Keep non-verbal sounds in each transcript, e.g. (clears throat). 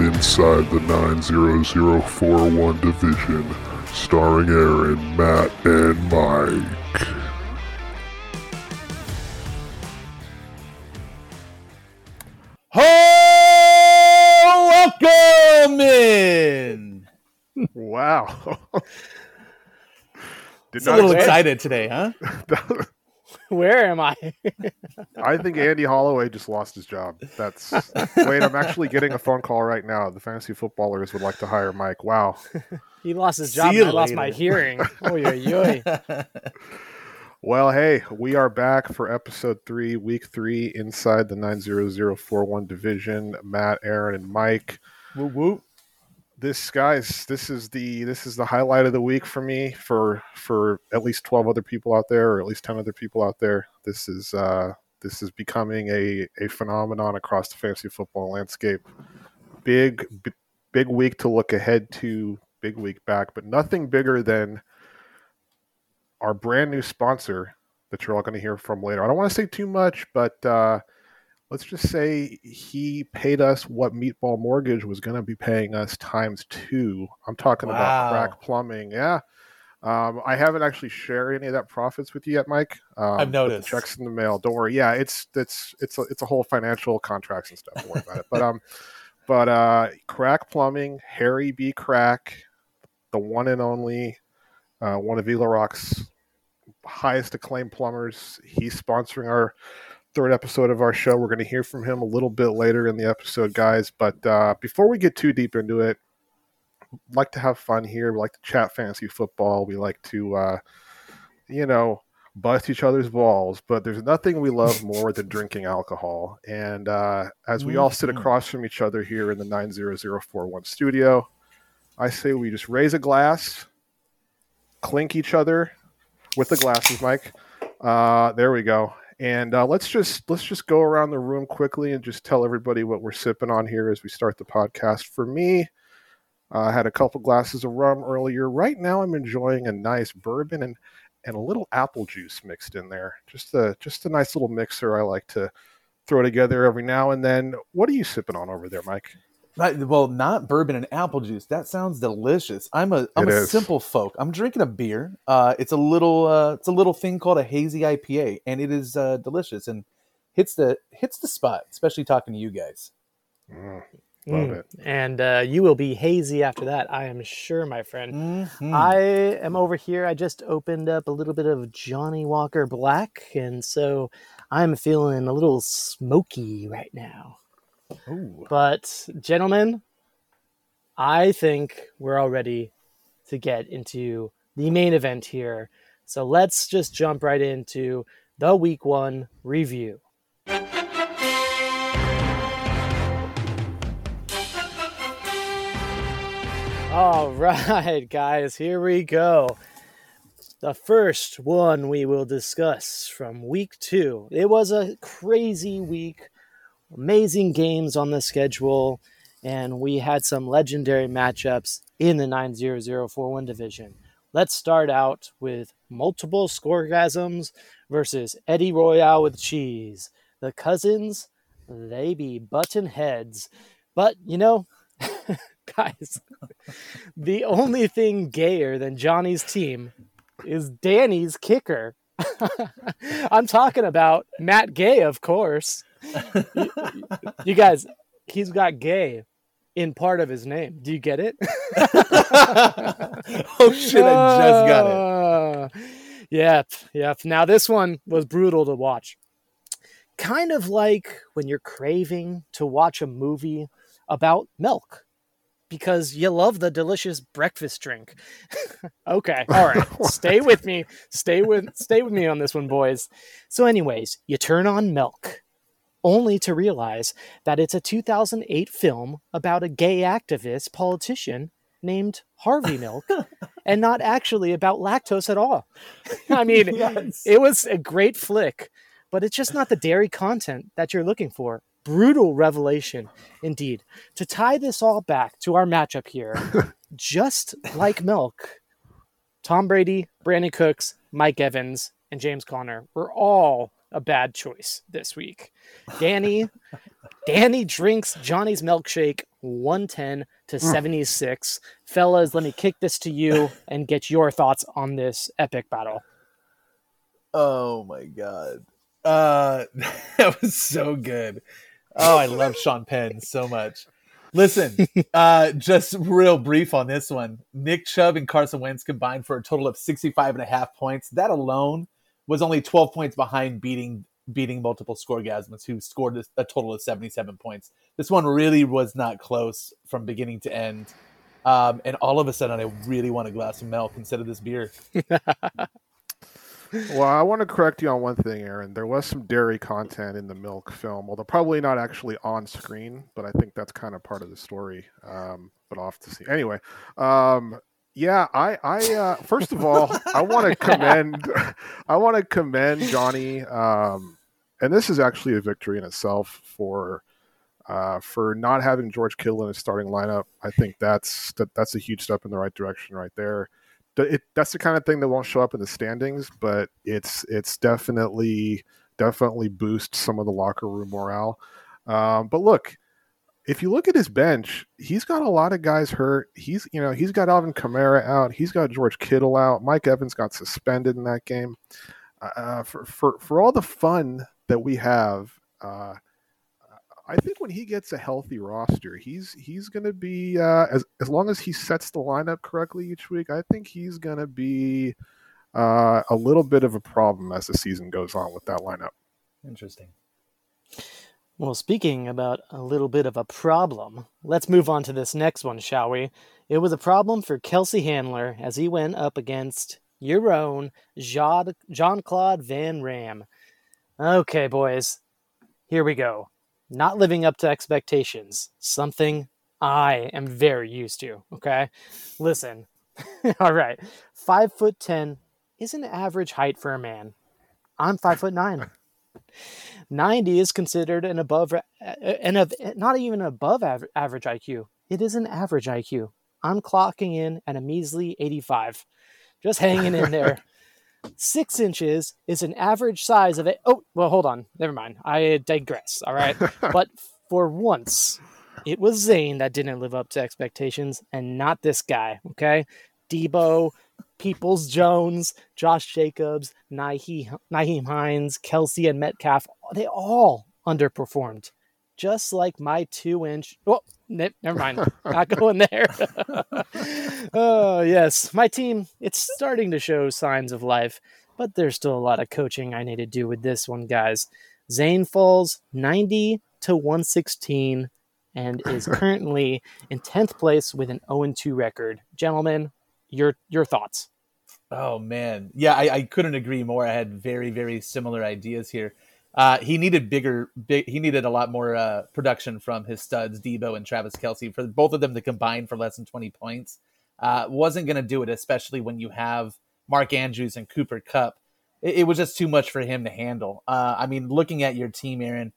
for another edition of Inside the 90041 Division, starring Aaron, Matt, and Mike. Oh, welcome in. Wow. (laughs) Did It's a little excited today, huh? (laughs) (laughs) Where am I? (laughs) I think Andy Holloway just lost his job. That's (laughs) wait, I'm actually getting a phone call right now. The fantasy footballers would like to hire Mike. Wow. he lost his job. I lost my later. hearing. Oy, oy, oy. Well, hey, we are back for episode three, week three, inside the 90041 division. Matt, Aaron, and Mike. whoop, whoop. This guys, this is the this is the highlight of the week for me, for for at least 12 other people out there, or at least 10 other people out there. This is uh this is becoming a, a phenomenon across the fantasy football landscape. Big b- big week to look ahead to, big week back, but nothing bigger than our brand new sponsor that you're all going to hear from later. I don't want to say too much, but uh, let's just say he paid us what Meatball Mortgage was going to be paying us times two. I'm talking Wow. about Crack Plumbing. Yeah. Um, I haven't actually shared any of that profits with you yet, Mike. Um, I've noticed. checks in the mail. Don't worry. Yeah, it's it's it's a, it's a whole financial contracts and stuff. Don't worry about it. But um, (laughs) but uh, Crack Plumbing, Harry B. Crack, the one and only, uh, one of Villa Rock's highest acclaimed plumbers. He's sponsoring our third episode of our show. We're going to hear from him a little bit later in the episode, guys. But uh, before we get too deep into it, like to have fun here. We like to chat fantasy football. We like to, uh, you know, bust each other's balls. But there's nothing we love (laughs) more than drinking alcohol. And uh, as we all sit Mhm. across from each other here in the 90041 studio, I say we just raise a glass, clink each other with the glasses, Mike. Uh, there we go. And uh, let's just let's just go around the room quickly and just tell everybody what we're sipping on here as we start the podcast. For me, uh, I had a couple glasses of rum earlier. Right now, I'm enjoying a nice bourbon and and a little apple juice mixed in there. Just a just a nice little mixer I like to throw together every now and then. What are you sipping on over there, Mike? Right, well, not bourbon and apple juice. That sounds delicious. I'm a I'm It a is. simple folk. I'm drinking a beer. Uh, it's a little uh, it's a little thing called a hazy IPA, and it is uh, delicious and hits the hits the spot. Especially talking to you guys. Mm, love Mm. it. And uh, you will be hazy after that, I am sure, my friend. Mhm. I am over here. I just opened up a little bit of Johnnie Walker Black, and so I'm feeling a little smoky right now. Ooh. But, gentlemen, I think we're all ready to get into the main event here. So let's just jump right into the week one review. All (laughs) right, guys, here we go. The first one we will discuss from week two. It was a crazy week, amazing games on the schedule, and we had some legendary matchups in the 90041 division. Let's start out with multiple scoregasms versus Eddie Royale with cheese. The cousins, they be button heads. But, you know, (laughs) guys, the only thing gayer than Johnny's team is Danny's kicker. (laughs) I'm talking about Matt Gay, of course. You, you guys, he's got gay in part of his name. Do you get it? (laughs) oh shit! I just got it. Uh, Yep, yep. Now this one was brutal to watch. Kind of like when you're craving to watch a movie about milk because you love the delicious breakfast drink. (laughs) okay, all right. (laughs) stay with me. Stay with stay with me on this one, boys. So anyways, you turn on milk only to realize that it's a 2008 film about a gay activist politician named Harvey Milk (laughs) and not actually about lactose at all. (laughs) I mean, Yes. it was a great flick, but it's just not the dairy content that you're looking for. Brutal revelation, indeed. To tie this all back to our matchup here, (laughs) just like milk, Tom Brady, Brandin Cooks, Mike Evans, and James Conner were all a bad choice this week. Danny, (laughs) Danny drinks Johnny's milkshake 110 to 76. Fellas, let me kick this to you and get your thoughts on this epic battle. Oh my god. Uh (laughs) that was so good. Oh, I love Sean Penn so much. Listen, (laughs) uh just real brief on this one. Nick Chubb and Carson Wentz combined for a total of 65 and a half points. That alone was only 12 points behind beating beating multiple scoregasms who scored a, a total of 77 points. This one really was not close from beginning to end. Um, and all of a sudden, I really want a glass of milk instead of this beer. (laughs) Well, I want to correct you on one thing, Aaron. There was some dairy content in the milk film, although probably not actually on screen, but I think that's kind of part of the story. Um, but off to see. Anyway, um, yeah, I, I uh, first of all, (laughs) I want to commend, I want to commend Johnny, um, and this is actually a victory in itself for. Uh, for not having George Kittle in his starting lineup, I think that's that, that's a huge step in the right direction right there it, that's the kind of thing that won't show up in the standings, but it's it's definitely definitely boosts some of the locker room morale. Um, but look, if you look at his bench, he's got a lot of guys hurt. He's you know he's got Alvin Kamara out. He's got George Kittle out. Mike Evans got suspended in that game. Uh, for for for all the fun that we have. Uh, I think when he gets a healthy roster, he's he's going to be uh, as as long as he sets the lineup correctly each week. I think he's going to be uh, a little bit of a problem as the season goes on with that lineup. Interesting. Well, speaking about a little bit of a problem, let's move on to this next one, shall we? It was a problem for Kelsey Handler as he went up against your own Jean Claude Van Ram. Okay, boys, here we go not living up to expectations, something I am very used to. Okay. Listen. (laughs) All right. Five foot 10 is an average height for a man. I'm five foot nine. 90 is considered an above, and not even above average IQ. It is an average IQ. I'm clocking in at a measly 85. Just hanging in there. (laughs) Six inches is an average size of it. Oh, well, hold on. Never mind. I digress. All right. (laughs) but for once, it was Zane that didn't live up to expectations and not this guy. Okay. Deebo, Peoples Jones, Josh Jacobs, Nyheim Hines, Kelce, and Metcalf, they all underperformed. Just like my two inch. Oh, ne- never mind. (laughs) Not going there. (laughs) oh, yes. My team, it's starting to show signs of life, but there's still a lot of coaching I need to do with this one, guys. Zane falls 90 to 116 and is (laughs) currently in 10th place with an 0 2 record. Gentlemen, your your thoughts. Oh man. Yeah, I, I couldn't agree more. I had very, very similar ideas here. Uh, he needed bigger, big. He needed a lot more uh, production from his studs, Deebo and Travis Kelce, for both of them to combine for less than twenty points. Uh, wasn't going to do it, especially when you have Mark Andrews and Cooper Kupp. It, it was just too much for him to handle. Uh, I mean, looking at your team, Aaron,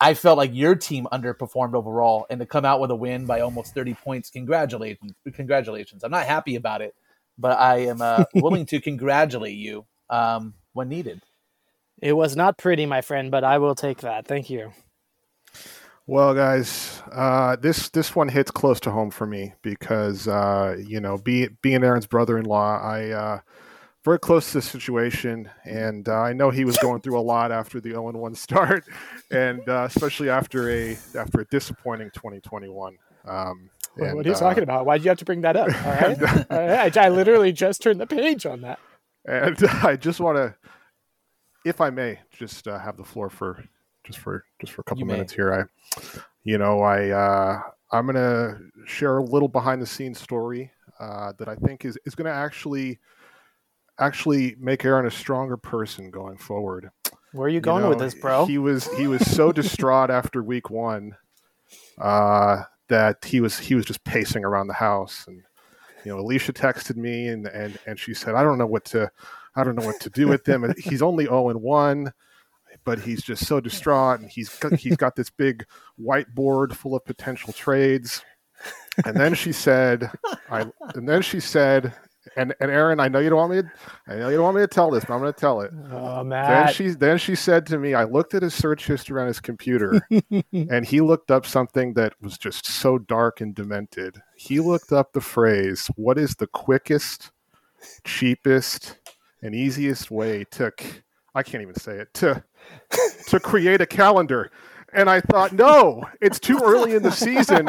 I felt like your team underperformed overall, and to come out with a win by almost thirty points, congratulations! Congratulations! I'm not happy about it, but I am uh, (laughs) willing to congratulate you um, when needed. It was not pretty, my friend, but I will take that. Thank you. Well, guys, uh, this this one hits close to home for me because uh, you know, be, being Aaron's brother-in-law, I uh, very close to the situation, and uh, I know he was going through a lot after the 0-1 start, (laughs) and uh, especially after a after a disappointing 2021. Um, and, what are you talking uh, about? Why did you have to bring that up? (laughs) All right, and, All right. I, I literally just turned the page on that. And (laughs) I just want to if I may, just uh, have the floor for just for just for a couple minutes here. I, you know, I uh, I'm gonna share a little behind the scenes story uh, that I think is is gonna actually actually make Aaron a stronger person going forward. Where are you going you know, with this, bro? He was he was so (laughs) distraught after week one uh, that he was he was just pacing around the house and you know alicia texted me and and and she said i don't know what to I don't know what to do with him. he's only 0 and 1, but he's just so distraught. And he's got, he's got this big whiteboard full of potential trades. And then she said, I, and then she said, and and Aaron, I know you don't want me. To, I know you don't want me to tell this, but I'm going to tell it. Oh, Matt. Then she then she said to me, I looked at his search history on his computer, (laughs) and he looked up something that was just so dark and demented. He looked up the phrase, "What is the quickest, cheapest, and easiest way to?" I can't even say it to to create a calendar. And I thought, no, it's too early in the season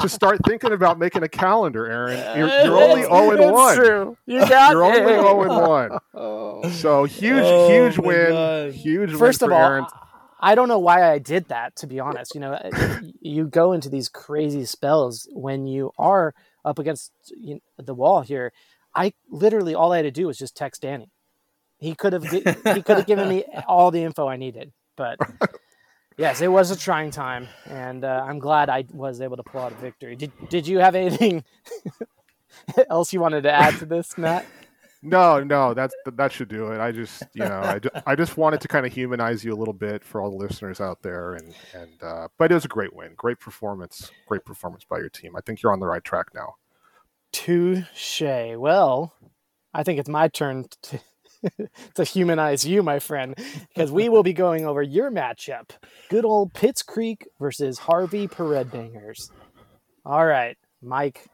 to start thinking about making a calendar, Aaron. You're, you're only It's- 0 and it's 1. True. You got You're only 0 and 1. Oh. So huge, Oh huge win. God. Huge First win of all, Aaron. I don't know why I did that. To be honest, you know, you go into these crazy spells when you are up against you know, the wall here. I literally all I had to do was just text Danny. He could have he could have given me all the info I needed, but (laughs) yes, it was a trying time, and uh, I'm glad I was able to pull out a victory. Did Did you have anything (laughs) else you wanted to add to this, Matt? No, no, that's that should do it. I just, you know, I, I just wanted to kind of humanize you a little bit for all the listeners out there, and and uh, but it was a great win, great performance, great performance by your team. I think you're on the right track now. Touche. Well, I think it's my turn to, (laughs) to humanize you, my friend, because we will be (laughs) going over your matchup. Good old Pitts Creek versus Harvey Pared Bangers. All right, Mike,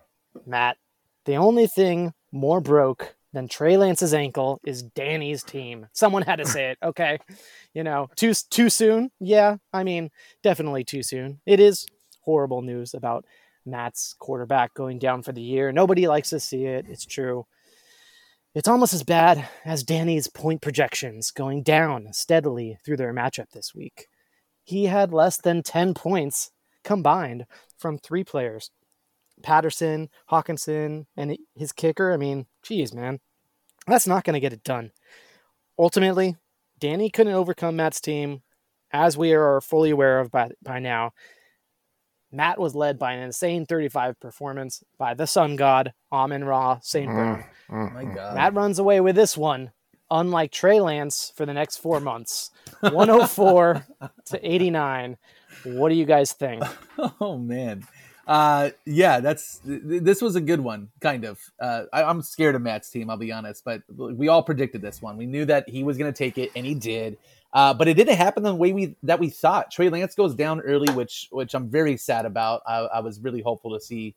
Matt. The only thing more broke than Trey Lance's ankle is Danny's team. Someone had to say it, okay? You know, too too soon. Yeah, I mean, definitely too soon. It is horrible news about Matt's quarterback going down for the year. Nobody likes to see it. It's true. It's almost as bad as Danny's point projections going down steadily through their matchup this week. He had less than 10 points combined from three players Patterson, Hockenson, and his kicker. I mean, geez, man, that's not going to get it done. Ultimately, Danny couldn't overcome Matt's team, as we are fully aware of by, by now. Matt was led by an insane 35 performance by the sun god, Amon Ra St. Brown. Mm, My mm. God. Matt runs away with this one, unlike Trey Lance for the next four months. 104 (laughs) to 89. What do you guys think? (laughs) Oh man. Uh yeah, that's th- th- this was a good one, kind of. Uh I, I'm scared of Matt's team, I'll be honest, but we all predicted this one. We knew that he was gonna take it and he did. Uh, but it didn't happen the way we that we thought. Trey Lance goes down early, which which I'm very sad about. I, I was really hopeful to see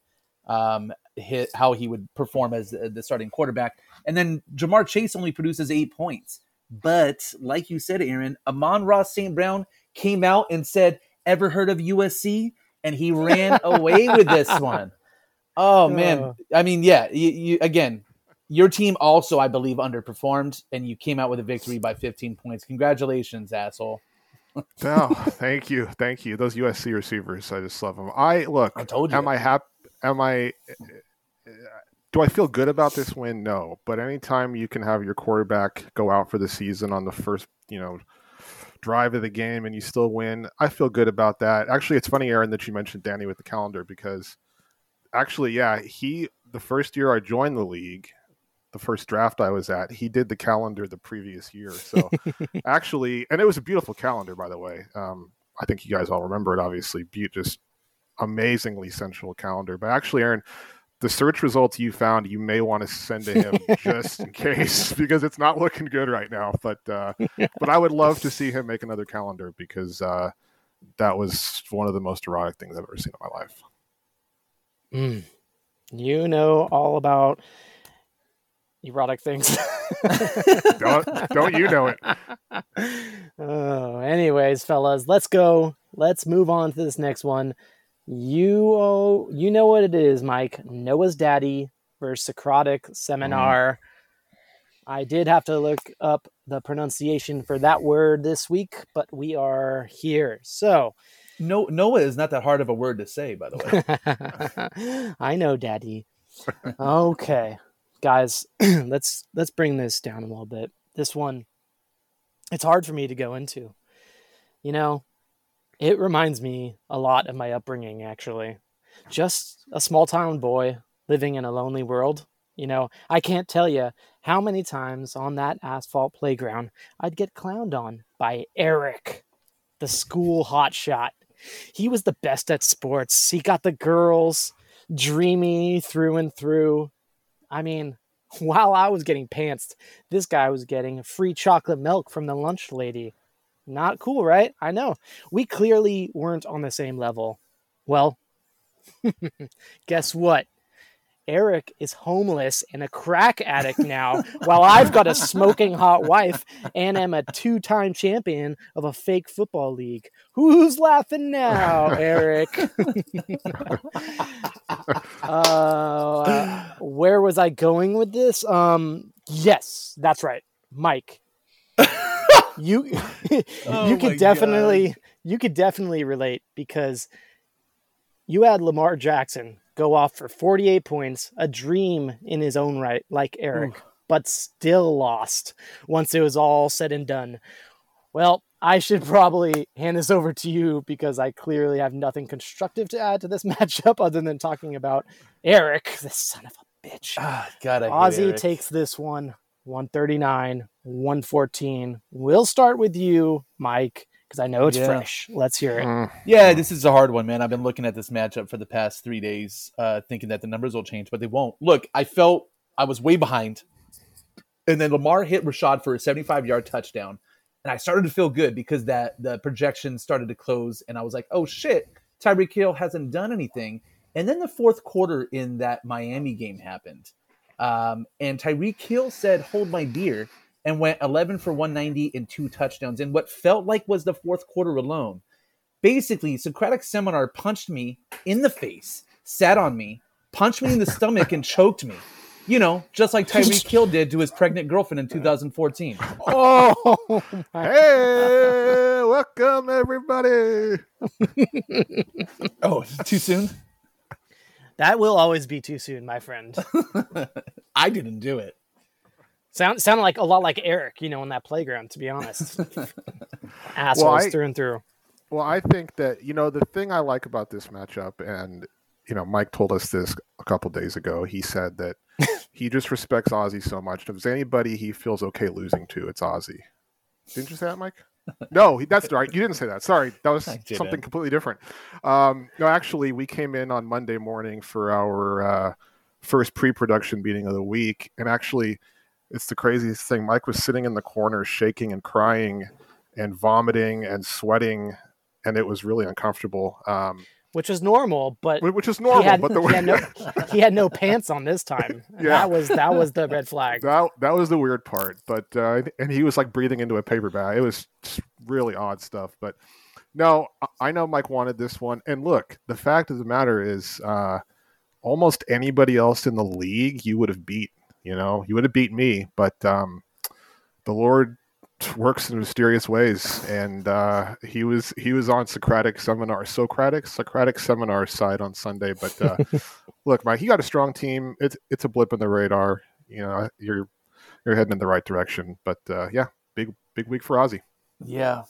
um, hit how he would perform as the starting quarterback. And then Ja'Marr Chase only produces eight points. But like you said, Aaron, Amon Ross St. Brown came out and said, "Ever heard of USC?" And he ran (laughs) away with this one. Oh man, Uh. I mean, yeah. You, you again, your team also, I believe, underperformed, and you came out with a victory by 15 points. Congratulations, asshole! No, thank you, thank you. Those USC receivers, I just love them. I look. I told you. Am I happy? Am I? Do I feel good about this win? No. But anytime you can have your quarterback go out for the season on the first, you know, drive of the game and you still win, I feel good about that. Actually, it's funny, Aaron, that you mentioned Danny with the calendar because actually, yeah, he the first year I joined the league, the first draft I was at, he did the calendar the previous year. So (laughs) actually, and it was a beautiful calendar, by the way. Um, I think you guys all remember it, obviously. Be- just amazingly sensual calendar. But actually, Aaron, the search results you found, you may want to send to him just in (laughs) case (laughs) because it's not looking good right now. But uh, but I would love to see him make another calendar because uh, that was one of the most erotic things I've ever seen in my life. Mm. You know all about erotic things. (laughs) Don't, don't you know it? (laughs) oh, anyways, fellas, let's go. Let's move on to this next one. You oh, you know what it is, Mike. Noah's daddy versus Socratic seminar. Mm. I did have to look up the pronunciation for that word this week, but we are here. So, No, Noah is not that hard of a word to say, by the way. (laughs) I know, Daddy. okay, guys, (clears throat) let's let's bring this down a little bit. This one, it's hard for me to go into. You know, it reminds me a lot of my upbringing. Actually, just a small town boy living in a lonely world. You know, I can't tell you how many times on that asphalt playground I'd get clowned on by Eric, the school hotshot. He was the best at sports. He got the girls dreamy through and through. I mean, (laughs) while I was getting pantsed, this guy was getting free chocolate milk from the lunch lady. Not cool, right? I know. We clearly weren't on the same level. Well, (laughs) guess what? Eric is homeless and a crack addict now, (laughs) while I've got a smoking hot wife and am a two time champion of a fake football league. Who's laughing now, Eric? uh, was I going with this? Um, yes, that's right, Mike. (laughs) you Oh you my could definitely you could definitely relate because you had Lamar Jackson go off for 48 points, a dream in his own right, like Eric, but still lost once it was all said and done. Well, I should probably hand this over to you because I clearly have nothing constructive to add to this (laughs) matchup other than talking about Eric, the son of a bitch. Ah, God, I hate Ozzie Eric. takes this one 139, 114. We'll start with you, Mike, because I know it's Yeah. fresh. Let's hear it. Mm, Yeah, this is a hard one, man. I've been looking at this matchup for the past three days, uh, thinking that the numbers will change, but they won't. Look, I felt I was way behind, and then Lamar hit Rashod for a 75 yard touchdown, and I started to feel good because that the projection started to close, and I was like, oh shit, Tyreek Hill hasn't done anything. And then the fourth quarter in that Miami game happened, um, and Tyreek Hill said, "Hold my beer." And went 11 for 190 and two touchdowns in what felt like was the fourth quarter alone basically Socratic Seminar punched me in the face, sat on me, punched me in the stomach, and choked me. You know, just like Tyreek (laughs) Hill did to his pregnant girlfriend in 2014. Oh, my- (laughs) Hey, welcome everybody. (laughs) Oh, too soon? That will always be too soon, my friend. (laughs) I didn't do it. Sound sounded like a lot like Eric, you know, in that playground. To be honest, (laughs) assholes I- through and through. Well, I think that you know the thing I like about this matchup, and you know Mike told us this a couple days ago. He said that (laughs) he just respects Ozzie so much. If there's anybody he feels okay losing to, it's Ozzie. Didn't you say that, Mike? No, that's right. You didn't say that. Sorry, that was (laughs) something completely different. Um, no, actually, we came in on Monday morning for our uh, first pre-production meeting of the week, and actually, it's the craziest thing. Mike was sitting in the corner, shaking and crying, and vomiting and sweating, and it was really uncomfortable. Um, Which is normal, but which is normal, he had, but the (laughs) he, had no, (laughs) he had no pants on this time. (laughs) Yeah. That was that was the red flag. that that was the weird part. But uh, and he was like breathing into a paper bag. It was really odd stuff. But no, I- I know Mike wanted this one. And look, the fact of the matter is, uh, almost anybody else in the league you would have beat. You know, you would have beat me. But um, the Lord works in mysterious ways, and uh, he was he was on Socratic seminar, Socratic Socratic seminar side on Sunday. But uh, (laughs) look, Mike, he got a strong team. It's it's a blip in the radar. You know, you're you're heading in the right direction. But uh, yeah, big big week for Ozzie. Yeah.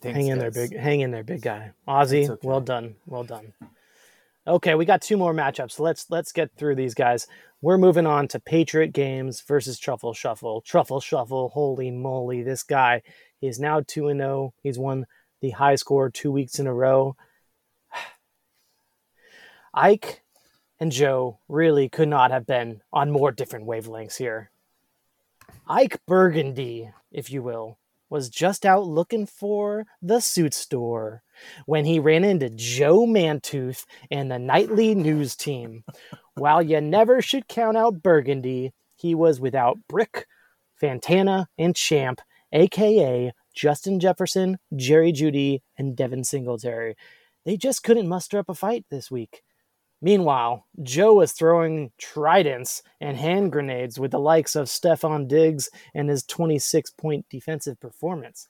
Thanks, hang in there, big hang in there, big guy. Ozzie, okay. well done, well done. Okay, we got two more matchups. Let's let's get through these guys. We're moving on to Patriot Games versus Truffle Shuffle. Truffle Shuffle, holy moly, this guy he is now two and zero. He's won the high score two weeks in a row. (sighs) Ike and Joe really could not have been on more different wavelengths here. Ike Burgundy, if you will, was just out looking for the suit store when he ran into Joe Mantooth and the nightly news team. While you never should count out Burgundy, he was without Brick, Fantana, and Champ, aka Justin Jefferson, Jerry Jeudy, and Devin Singletary. They just couldn't muster up a fight this week. Meanwhile, Joe was throwing tridents and hand grenades with the likes of Stefon Diggs and his 26 point defensive performance.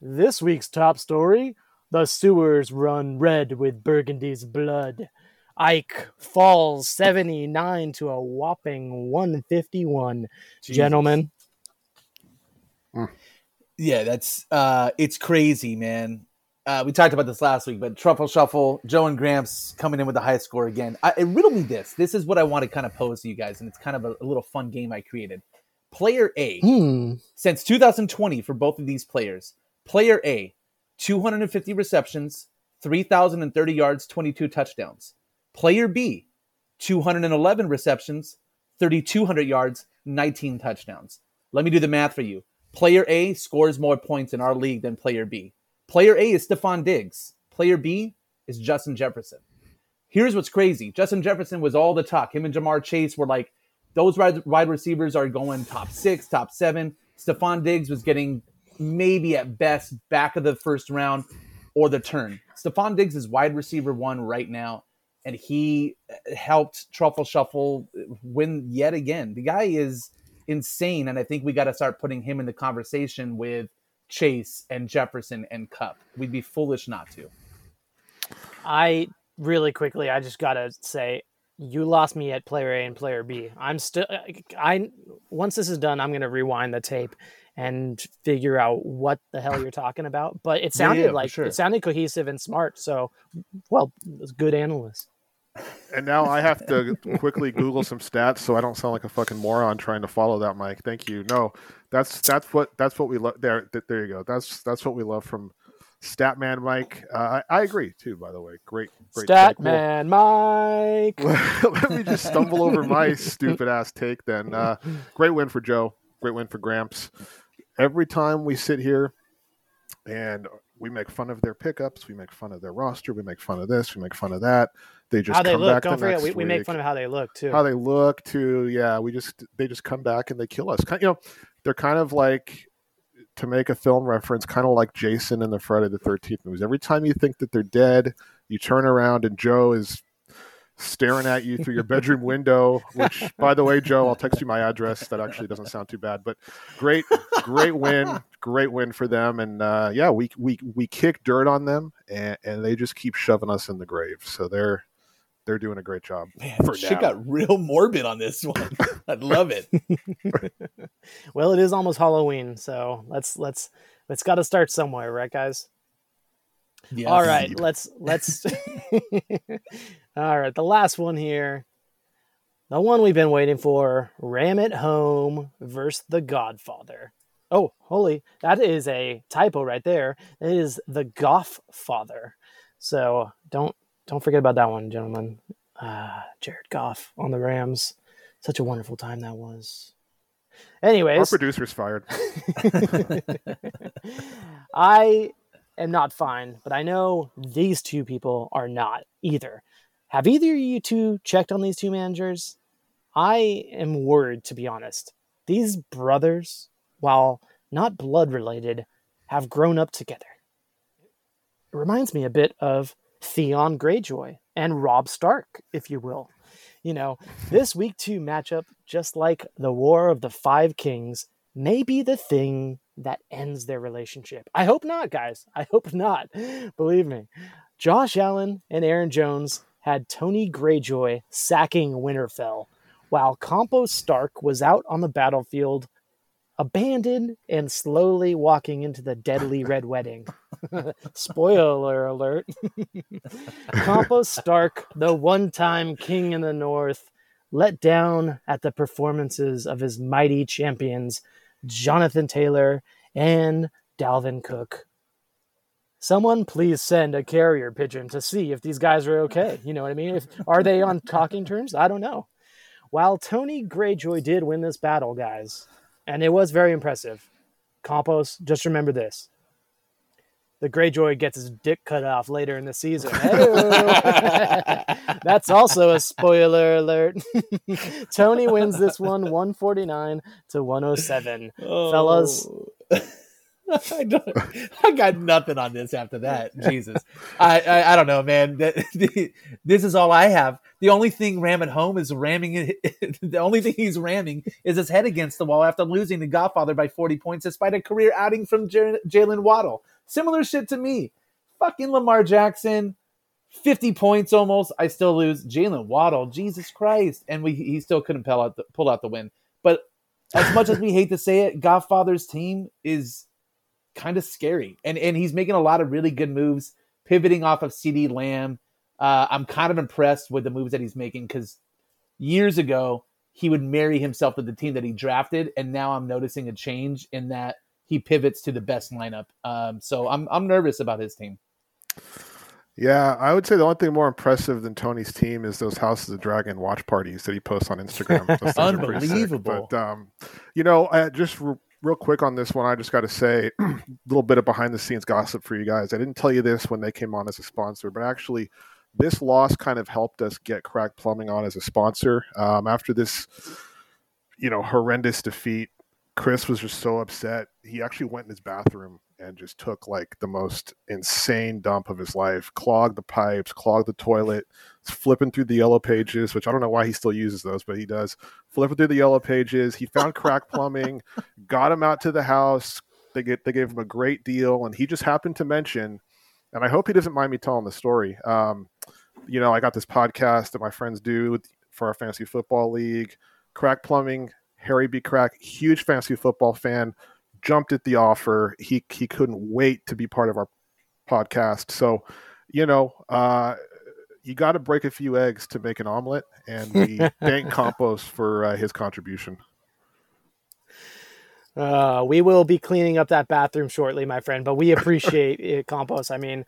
This week's top story the sewers run red with Burgundy's blood. Ike falls 79 to a whopping 151. Jesus. Gentlemen, Yeah, that's uh it's crazy, man. Uh, we talked about this last week, but Truffle Shuffle, Joe and Gramps coming in with the high score again. I, it riddled me this. This is what I want to kind of pose to you guys, and it's kind of a, a little fun game I created. Player A, hmm, since 2020 for both of these players. Player A, 250 receptions, 3,030 yards, 22 touchdowns. Player B, 211 receptions, 3,200 yards, 19 touchdowns. Let me do the math for you. Player A scores more points in our league than player B. Player A is Stefon Diggs. Player B is Justin Jefferson. Here's what's crazy Justin Jefferson was all the talk. Him and Ja'Marr Chase were like, those wide, receivers are going top six, top seven. Stefon Diggs was getting maybe at best back of the first round or the turn. Stefon Diggs is wide receiver one right now, and he uh, helped Truffle Shuffle win yet again. The guy is insane, and I think we got to start putting him in the conversation with Chase and Jefferson and Kupp. We'd be foolish not to. I really quickly, I just gotta say, you lost me at player A and player B. I'm still, I once this is done, I'm gonna rewind the tape and figure out what the hell you're talking about. But it sounded yeah, like sure. it sounded cohesive and smart. So, well, it was good analyst. And now I have to quickly Google some stats so I don't sound like a fucking moron trying to follow that, Mike. Thank you. No, that's that's what that's what we love. There, th- there you go. That's that's what we love from Statman Mike. Uh, I, I agree too. By the way, great, great. take. Cool. Statman Mike. (laughs) Let me just stumble over my (laughs) stupid ass take then. Uh, great win for Joe. Great win for Gramps. Every time we sit here and we make fun of their pickups, we make fun of their roster, we make fun of this, we make fun of that. They just how they come look. back Don't the forget, next we, we make fun of how they look too. how they look too. Yeah, we just they just come back and they kill us. Kind, you know, they're kind of like to make a film reference, kind of like Jason in the Friday the Thirteenth movies. Every time you think that they're dead, you turn around and Joe is staring at you through your bedroom window. Which, by the way, Joe, I'll text you my address. That actually doesn't sound too bad, but great, great win, great win for them. And uh, yeah, we we we kick dirt on them, and, and they just keep shoving us in the grave. So they're they're doing a great job. Man, For shit now. got real morbid on this one. (laughs) I love it. (laughs) well, it is almost Halloween, so let's let's it's got to start somewhere, right, guys? Yes. All right, let's (laughs) let's. (laughs) All right, the last one here, the one we've been waiting for: Ram it home versus the Godfather. Oh, holy! That is a typo right there. It is the Goff Father. So don't don't forget about that one, gentlemen. Uh, Jared Goff on the Rams. Such a wonderful time that was. Anyways, our producer's fired. (laughs) I am not fine, but I know these two people are not either. Have either of you two checked on these two managers? I am worried, to be honest. These brothers, while not blood related, have grown up together. It reminds me a bit of Theon Greyjoy and Robb Stark, if you will. You know, this week two matchup, just like the War of the Five Kings, may be the thing that ends their relationship. I hope not, guys. I hope not. (laughs) Believe me. Josh Allen and Aaron Jones had Tony Greyjoy sacking Winterfell, while Campos Stark was out on the battlefield, abandoned and slowly walking into the deadly Red Wedding. (laughs) Spoiler alert. (laughs) Campos Stark, the one time king in the north, let down at the performances of his mighty champions, Jonathan Taylor and Dalvin Cook. Someone please send a carrier pigeon to see if these guys are okay. You know what I mean? If, are they on (laughs) talking terms? I don't know. While Tony Greyjoy did win this battle, guys, and it was very impressive, Campos, just remember this. The Greyjoy gets his dick cut off later in the season. (laughs) (laughs) That's also a spoiler alert. (laughs) Tony wins this one 149 to 107. Fellas. Oh. I, don't, I got nothing on this after that. Jesus, I, I I don't know, man. This is all I have. The only thing Ram at home is ramming. it- The only thing he's ramming is his head against the wall after losing to Godfather by forty points, despite a career outing from Jaylen Waddle. Similar shit to me. Fucking Lamar Jackson, fifty points almost. I still lose. Jaylen Waddle, Jesus Christ, and we he still couldn't pull out the, pull out the win. But as much as we hate to say it, Godfather's team is kind of scary. And and he's making a lot of really good moves, pivoting off of CeeDee Lamb. Uh, I'm kind of impressed with the moves that he's making because years ago he would marry himself to the team that he drafted, and now I'm noticing a change in that he pivots to the best lineup. Um, so I'm I'm nervous about his team. Yeah, I would say the only thing more impressive than Tony's team is those Houses of Dragon watch parties that he posts on Instagram. (laughs) Those things are pretty sick. Unbelievable. But um, you know, I, just r- real quick on this one, I just got to say a (clears throat) little bit of behind the scenes gossip for you guys. I didn't tell you this when they came on as a sponsor, but actually, this loss kind of helped us get Crack Plumbing on as a sponsor. Um, after this, you know, horrendous defeat, Chris was just so upset. He actually went in his bathroom and just took like the most insane dump of his life, clogged the pipes, clogged the toilet, flipping through the yellow pages, which I don't know why he still uses those, but he does. Flipping through the yellow pages. He found crack (laughs) plumbing, got him out to the house. They get they gave him a great deal, and he just happened to mention, and I hope he doesn't mind me telling the story. Um, you know, I got this podcast that my friends do for our fantasy football league. Crack plumbing, Harry B. Crack, huge fantasy football fan jumped at the offer. He he couldn't wait to be part of our podcast. So, you know, uh, you got to break a few eggs to make an omelet, and we (laughs) thank Compost for uh, his contribution. Uh, we will be cleaning up that bathroom shortly, my friend. But we (laughs) appreciate it, compost. I mean,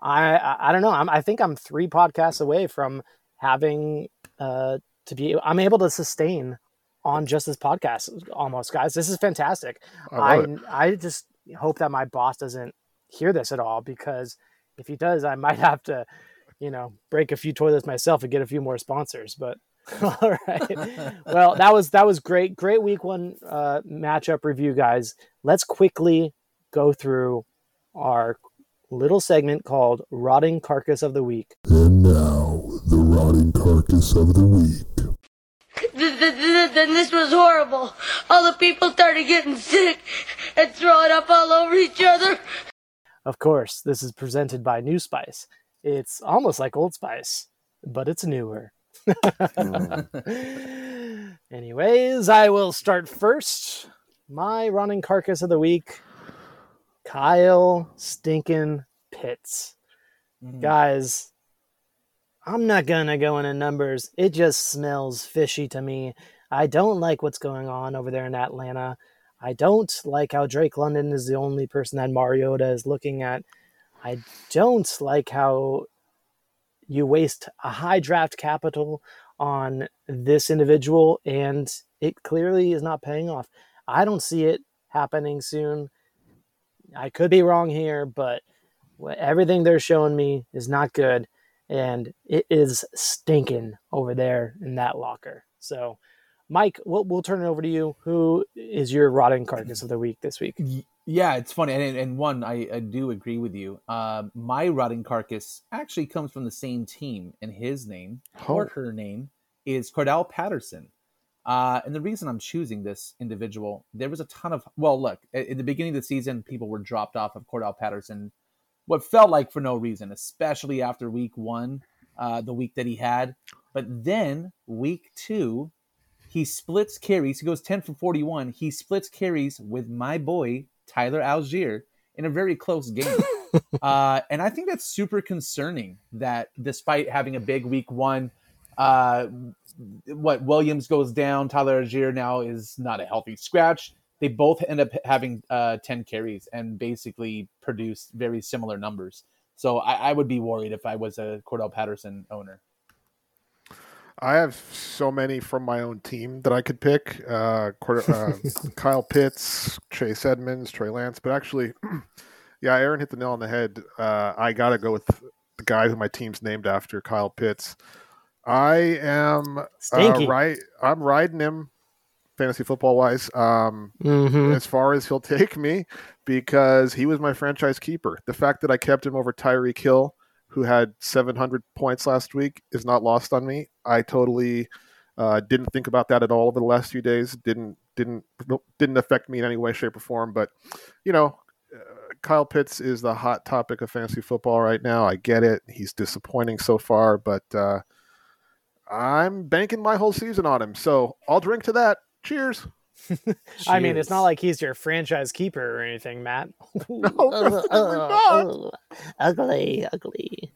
I I, I don't know. I'm, I think I'm three podcasts away from having uh, to be. I'm able to sustain on just this podcast almost, guys. This is fantastic. I I. I just hope that my boss doesn't hear this at all because if he does, I might have to, you know, break a few toilets myself and get a few more sponsors. But (laughs) all right. Well, that was that was great. Great week one uh, matchup review, guys. Let's quickly go through our little segment called "Rotting Carcass of the Week." And now, the rotting carcass of the week. Th- th- th- Then this was horrible. All the people started getting sick and throwing up all over each other. Of course, this is presented by New Spice. It's almost like Old Spice, but it's newer. Mm. (laughs) Anyways, I will start first. My running carcass of the week, Kyle Stinkin' Pitts. Mm. Guys, I'm not gonna go into numbers. It just smells fishy to me. I don't like what's going on over there in Atlanta. I don't like how Drake London is the only person that Mariota is looking at. I don't like how you waste a high draft capital on this individual and it clearly is not paying off. I don't see it happening soon. I could be wrong here, but everything they're showing me is not good and it is stinking over there in that locker. So, Mike, we'll, we'll turn it over to you. Who is your rotting carcass of the week this week? Yeah, it's funny, and, and one I, I do agree with you. Um, my rotting carcass actually comes from the same team, and his name or Oh. her name is Cordell Patterson. Uh, and the reason I'm choosing this individual, there was a ton of well, look, at, at the beginning of the season, people were dropped off of Cordell Patterson, what felt like for no reason, especially after week one, uh, the week that he had. But then week two, he splits carries. He goes 10 for 41. He splits carries with my boy, Tyler Allgeier, in a very close game. (laughs) uh, and I think that's super concerning that despite having a big week one, uh, what Williams goes down, Tyler Allgeier now is not a healthy scratch. They both end up having uh, 10 carries and basically produce very similar numbers. So I, I would be worried if I was a Cordell Patterson owner. I have so many from my own team that I could pick. Uh, uh, (laughs) Kyle Pitts, Chase Edmonds, Trey Lance, but actually, (clears throat) yeah, Aaron hit the nail on the head. Uh, I got to go with the guy who my team's named after, Kyle Pitts. I am uh, right. I'm riding him, fantasy football wise. Um, Mm-hmm. as far as he'll (laughs) take me because he was my franchise keeper. The fact that I kept him over Tyreek Hill, who had 700 points last week, is not lost on me. I totally uh, didn't think about that at all over the last few days. Didn't didn't didn't affect me in any way, shape, or form. But you know, uh, Kyle Pitts is the hot topic of fantasy football right now. I get it. He's disappointing so far, but uh, I'm banking my whole season on him. So I'll drink to that. Cheers. (laughs) I mean, it's not like he's your franchise keeper or anything, Matt. (laughs) No, (laughs) definitely not. ugly, ugly.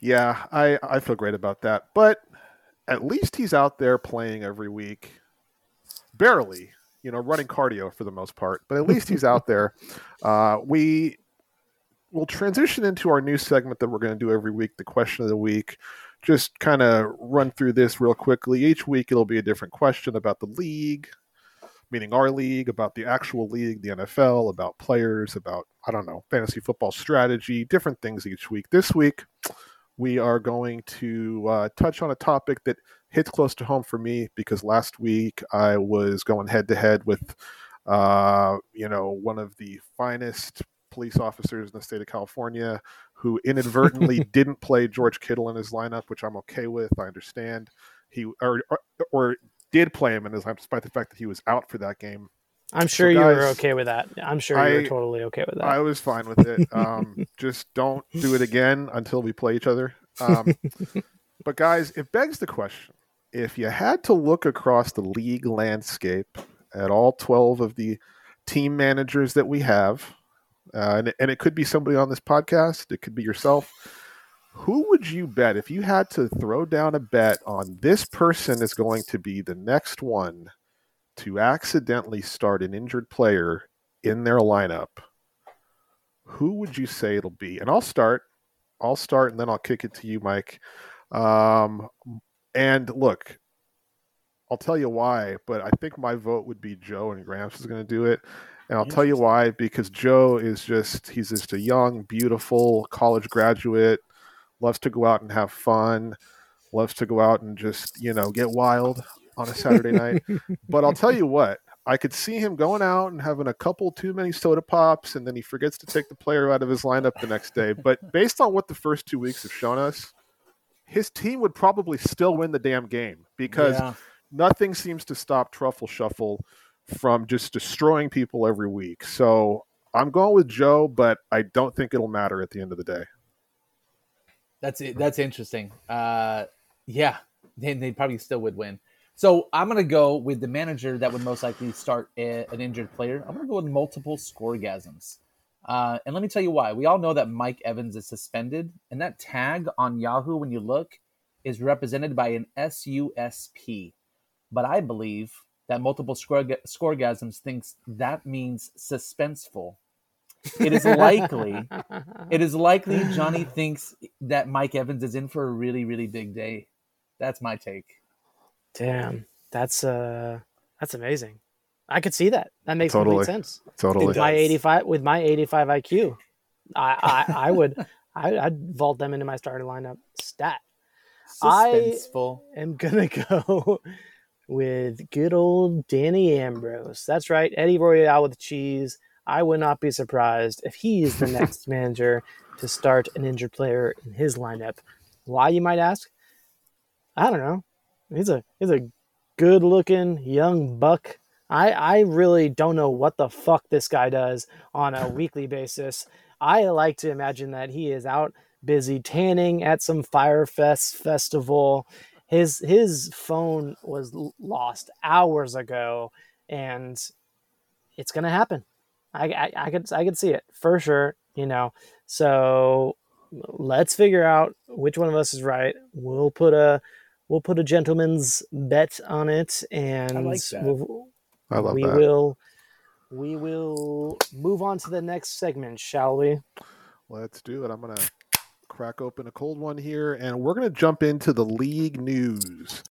Yeah, I, I feel great about that. But at least he's out there playing every week. Barely, you know, running cardio for the most part, but at least he's out there. Uh, we'll transition into our new segment that we're going to do every week, the question of the week. Just kind of run through this real quickly. Each week it'll be a different question about the league, meaning our league, about the actual league, the NFL, about players, about I don't know, fantasy football strategy, different things each week. This week we are going to uh, touch on a topic that hits close to home for me because last week I was going head to head with, uh, you know, one of the finest police officers in the state of California who inadvertently (laughs) didn't play George Kittle in his lineup, which I'm okay with. I understand he or or, did play him in his lineup despite the fact that he was out for that game. I'm sure So, you were okay with that. I'm sure I- you're totally okay with that. I was fine with it. Um, (laughs) just don't do it again until we play each other. Um, (laughs) but guys, it begs the question: if you had to look across the league landscape at all twelve of the team managers that we have, uh, and, and it could be somebody on this podcast, it could be yourself. Who would you bet if you had to throw down a bet on this person is going to be the next one to accidentally start an injured player in their lineup? who would you say it'll be? And I'll start. I'll start, and then I'll kick it to you, Mike. Um, and look, I'll tell you why, but I think my vote would be Joe, and Gramps is going to do it. And I'll tell you why because Joe is just—he's just a young, beautiful college graduate, loves to go out and have fun, loves to go out and just you know get wild on a Saturday night. (laughs) But I'll tell you what, I could see him going out and having a couple too many soda pops, and then he forgets to take the player out of his lineup the next day. But based on what the first two weeks have shown us, his team would probably still win the damn game because Yeah. nothing seems to stop Truffle Shuffle from just destroying people every week. So I'm going with Joe, but I don't think it'll matter at the end of the day. That's it. That's interesting. Uh, yeah, they, they probably still would win. So I'm gonna go with the manager that would most likely start a, an injured player. I'm gonna go with multiple scoregasms, uh, and let me tell you why. We all know that Mike Evans is suspended, and that tag on Yahoo, when you look, is represented by an SUSP. But I believe that multiple score, scoregasms thinks that means suspenseful. It is likely it is likely Johnny thinks that Mike Evans is in for a really, really big day. That's my take. Damn, that's uh, that's amazing. I could see that. That makes Totally. complete sense. Totally. With my 85 with my 85 IQ, I I, I would I, I'd vault them into my starting lineup stat. I am gonna go with good old Danny Ambrose. That's right, Eddie Royale with cheese. I would not be surprised if he is the (laughs) next manager to start an injured player in his lineup. Why, you might ask? I don't know. He's a he's a good looking young buck. I I really don't know what the fuck this guy does on a (laughs) weekly basis. I like to imagine that he is out busy tanning at some Firefest festival. His his phone was lost hours ago, and it's gonna happen. I, I I could I could see it for sure. You know, so let's figure out which one of us is right. We'll put a we'll put a gentleman's bet on it, and I like that. we'll, I love we that. will we will move on to the next segment, shall we? Let's do it. I'm going to crack open a cold one here, and we're going to jump into the league news.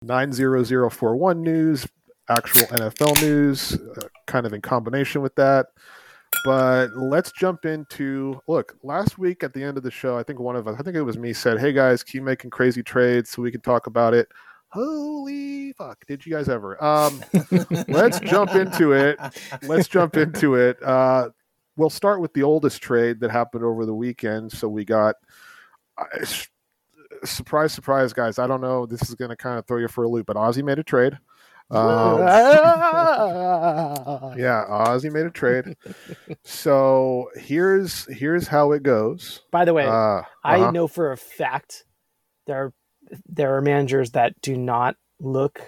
Nine zero zero four one news, actual NFL news, uh, kind of in combination with that. But let's jump into look. Last week at the end of the show, I think one of us, I think it was me, said, "Hey guys, keep making crazy trades so we can talk about it." Holy fuck! Did you guys ever? Um, let's (laughs) jump into it. Let's jump into it. Uh, we'll start with the oldest trade that happened over the weekend. So we got uh, surprise, surprise, guys. I don't know. This is going to kind of throw you for a loop, but Ozzie made a trade. Um, (laughs) yeah, Ozzie made a trade. So here's here's how it goes. By the way, Uh, I uh-huh. know for a fact there are, there are managers that do not look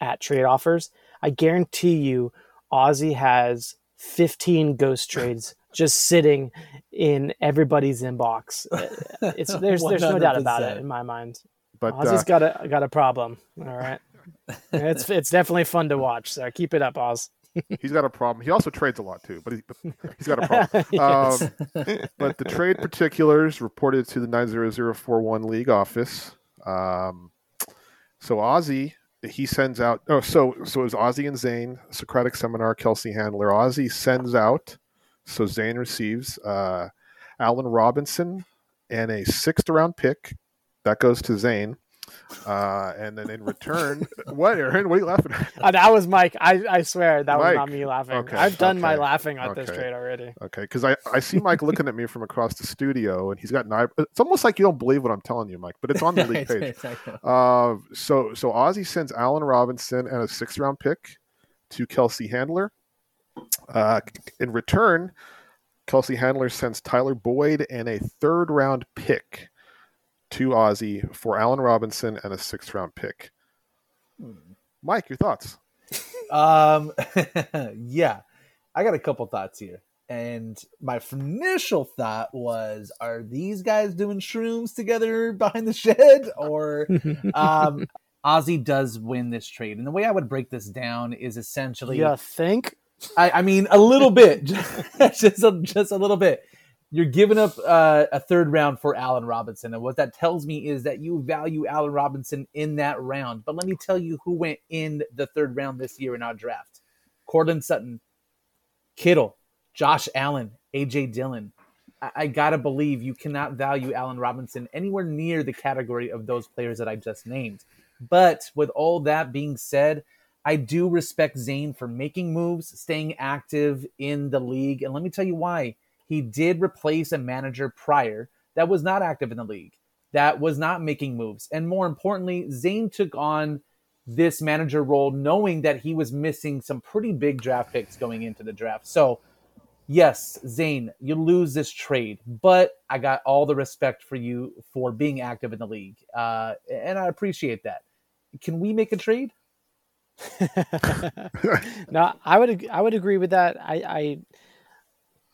at trade offers. I guarantee you, Ozzie has 15 ghost trades just sitting in everybody's inbox. (laughs) It's there's there's no doubt about it in my mind. but Ozzie's uh, got a got a problem. All right. (laughs) it's it's definitely fun to watch. So keep it up, Oz. He's got a problem. He also trades a lot too, but, he, but he's got a problem. (laughs) Yes. Um, but the trade particulars reported to the 90041 league office. Um, so Ozzie, he sends out. Oh, so so it was Ozzie and Zane, Socratic Seminar, Kelsey Handler. Ozzy sends out. So Zane receives uh, Allen Robinson and a sixth round pick. That goes to Zane. Uh, and then in return, (laughs) what, Aaron? What are you laughing at? Uh, that was Mike. I, I swear that was not me laughing. Okay, I've done my laughing at this trade already. Okay, because I, I see Mike looking at me from across the studio, and he's got an eye. It's almost like you don't believe what I'm telling you, Mike, but it's on the (laughs) league page. Uh, so so Ozzie sends Allen Robinson and a sixth round pick to Kelsey Handler. Uh, in return, Kelsey Handler sends Tyler Boyd and a third round pick to Ozzie for Allen Robinson and a sixth round pick. Mike, your thoughts? (laughs) Um, (laughs) yeah, I got a couple thoughts here. And my initial thought was, are these guys doing shrooms together behind the shed? Or (laughs) um, Ozzie does win this trade. And the way I would break this down is essentially You think? I, I mean, a little bit, just a, just a little bit. You're giving up uh, a third round for Allen Robinson, and what that tells me is that you value Allen Robinson in that round. But let me tell you who went in the third round this year in our draft: Courtland Sutton, Kittle, Josh Allen, AJ Dillon. I, I gotta believe you cannot value Allen Robinson anywhere near the category of those players that I just named. But with all that being said, I do respect Zane for making moves, staying active in the league. And let me tell you why. He did replace a manager prior that was not active in the league, that was not making moves. And more importantly, Zane took on this manager role knowing that he was missing some pretty big draft picks going into the draft. So, yes, Zane, you lose this trade, but I got all the respect for you for being active in the league. Uh, and I appreciate that. Can we make a trade? (laughs) no, I would I would agree with that. I I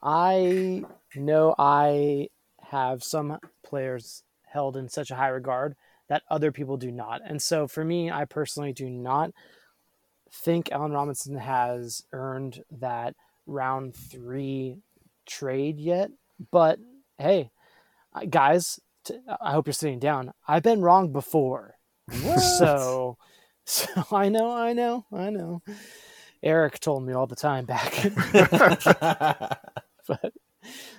I know I have some players held in such a high regard that other people do not. And so for me, I personally do not think Allen Robinson has earned that round 3 trade yet, but hey, guys, t- I hope you're sitting down. I've been wrong before. (laughs) So so I know, I know, I know. Eric told me all the time back, (laughs) (laughs) but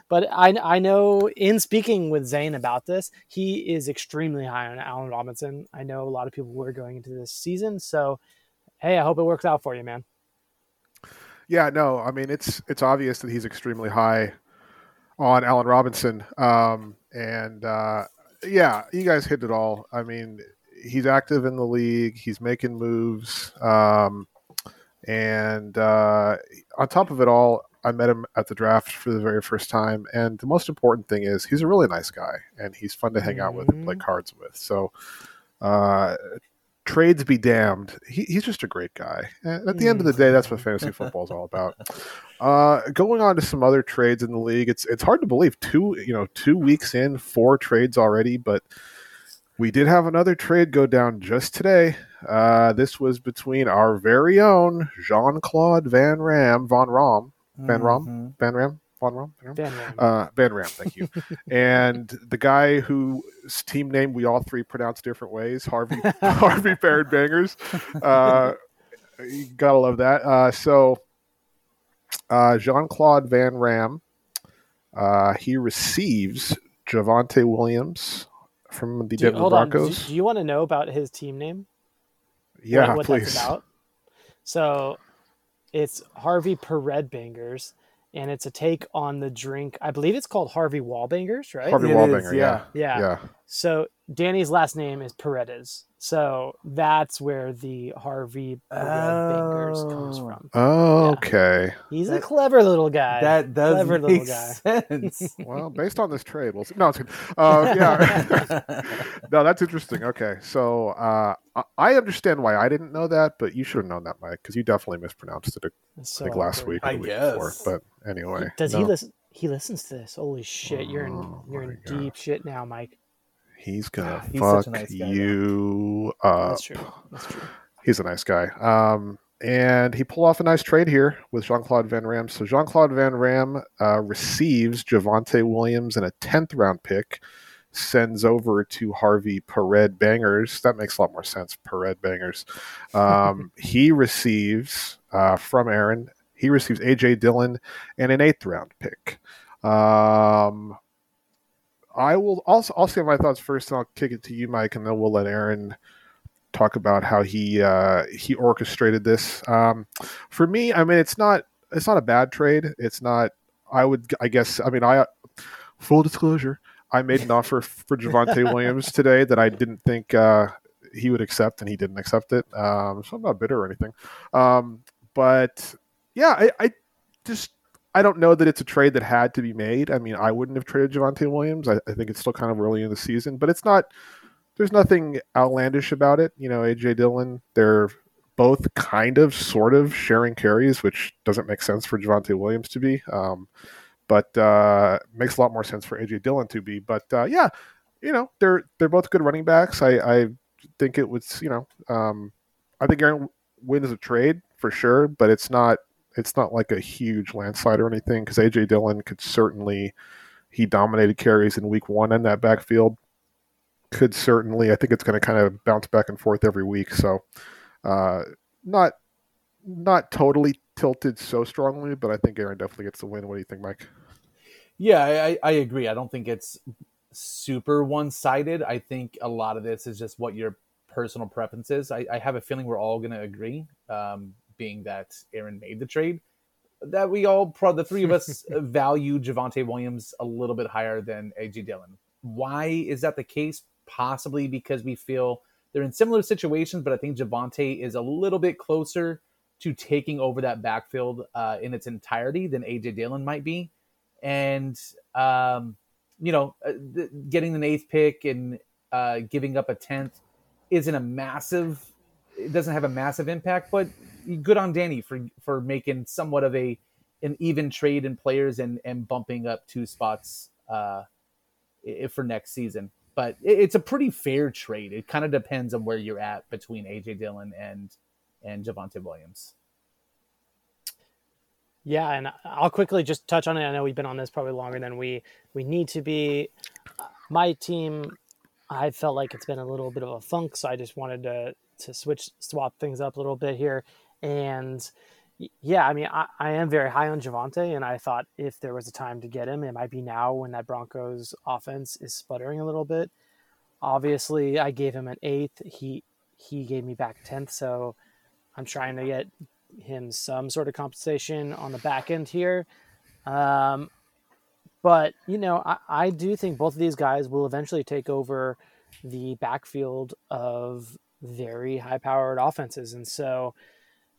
but I I know in speaking with Zane about this, he is extremely high on Allen Robinson. I know a lot of people were going into this season, so hey, I hope it works out for you, man. Yeah, no, I mean it's it's obvious that he's extremely high on Allen Robinson. Um, and uh, yeah, you guys hit it all. I mean, he's active in the league. He's making moves. Um, and uh, on top of it all, I met him at the draft for the very first time. And the most important thing is he's a really nice guy, and he's fun to hang out with and play Mhm. cards with. So. Uh, trades be damned. He, he's just a great guy. And at the end of the day, that's what fantasy (laughs) football is all about. Uh, going on to some other trades in the league, it's it's hard to believe two you know two weeks in, four trades already, but we did have another trade go down just today. Uh, this was between our very own Jean Claude Van Ram, Von Ram, Van Ram, Mhm. Van Ram, Von Ram, Van Ram? Van Ram. uh, Van Ram, thank you. (laughs) and the guy whose team name we all three pronounce different ways, Harvey (laughs) Harvey Parrot Bangers. Uh, you gotta love that. Uh, so uh, Jean Claude Van Ram, uh, he receives Javonte Williams from the Do Denver hold on. Do, Broncos. do you want to know about his team name? yeah, what, what please. that's about. So it's Harvey Pared Bangers, and it's a take on the drink. I believe it's called Harvey Wallbangers, right? Harvey It Wallbanger, is, yeah. yeah. yeah. So Danny's last name is Paredes. So that's where the Harvey Pared Bangers comes Oh. from. Oh, Yeah. okay. He's a clever little guy. That does Clever make little guy. (laughs) sense. (laughs) Well, based on this trade, we'll see. No, it's good. Uh, yeah. (laughs) no, that's interesting. Okay, so uh, I- I understand why I didn't know that, but you should have known that, Mike, because you definitely mispronounced it. I So think last awkward. week or I the week before. But anyway, Does he listen? He listens to this. Holy shit! You're in. Oh You're in God. deep shit now, Mike. He's gonna (sighs) He's fuck nice guy, though. you up. That's true. That's true. He's a nice guy. Um, and he pulled off a nice trade here with Jean Claude Van Ram. So Jean Claude Van Ram uh, receives Javonte Williams and a 10th round pick, sends over to Harvey Pared Bangers. That makes a lot more sense, Pared Bangers. Um, (laughs) he receives uh, from Aaron, he receives AJ Dillon and an eighth round pick. Um, I will also I'll say my thoughts first, and I'll kick it to you, Mike, and then we'll let Aaron talk about how he uh, he orchestrated this. Um, for me, I mean, it's not it's not a bad trade. It's not. I would I guess I mean I full disclosure. I made an offer (laughs) for Javonte Williams today that I didn't think uh, he would accept, and he didn't accept it. Um, so I'm not bitter or anything. Um, but yeah, I, I, just I don't know that it's a trade that had to be made. I mean, I wouldn't have traded Javonte Williams. I, I think it's still kind of early in the season, but it's not there's nothing outlandish about it. You know, AJ Dillon, they're both kind of, sort of sharing carries, which doesn't make sense for Javonte Williams to be, um, but uh, makes a lot more sense for AJ Dillon to be. But uh, yeah, you know, they're they're both good running backs. I, I think it was, you know, um, I think Aaron wins a trade for sure, but it's not it's not like a huge landslide or anything because AJ Dillon could certainly he dominated carries in week one in that backfield could certainly. I think it's going to kind of bounce back and forth every week. So, uh, not not totally tilted so strongly, but I think Aaron definitely gets the win. What do you think, Mike? Yeah, I, I agree. I don't think it's super one sided. I think a lot of this is just what your personal preference is. I, I have a feeling we're all going to agree, um, being that Aaron made the trade, that we all, the three of us, (laughs) value Javonte Williams a little bit higher than AJ Dillon. Why is that the case? possibly because we feel they're in similar situations, but I think Javonte is a little bit closer to taking over that backfield uh, in its entirety than AJ Dillon might be. And, um, you know, uh, th- getting an eighth pick and uh, giving up a 10th isn't a massive, it doesn't have a massive impact, but good on Danny for, for making somewhat of a, an even trade in players and, and bumping up two spots uh, for next season but it's a pretty fair trade. It kind of depends on where you're at between AJ Dillon and and Javonte Williams. Yeah, and I'll quickly just touch on it. I know we've been on this probably longer than we we need to be. My team, I felt like it's been a little bit of a funk, so I just wanted to to switch swap things up a little bit here. And yeah, I mean, I, I am very high on Javonte, and I thought if there was a time to get him, it might be now when that Broncos offense is sputtering a little bit. Obviously, I gave him an eighth. He he gave me back tenth, so I'm trying to get him some sort of compensation on the back end here. Um, but you know, I, I do think both of these guys will eventually take over the backfield of very high-powered offenses, and so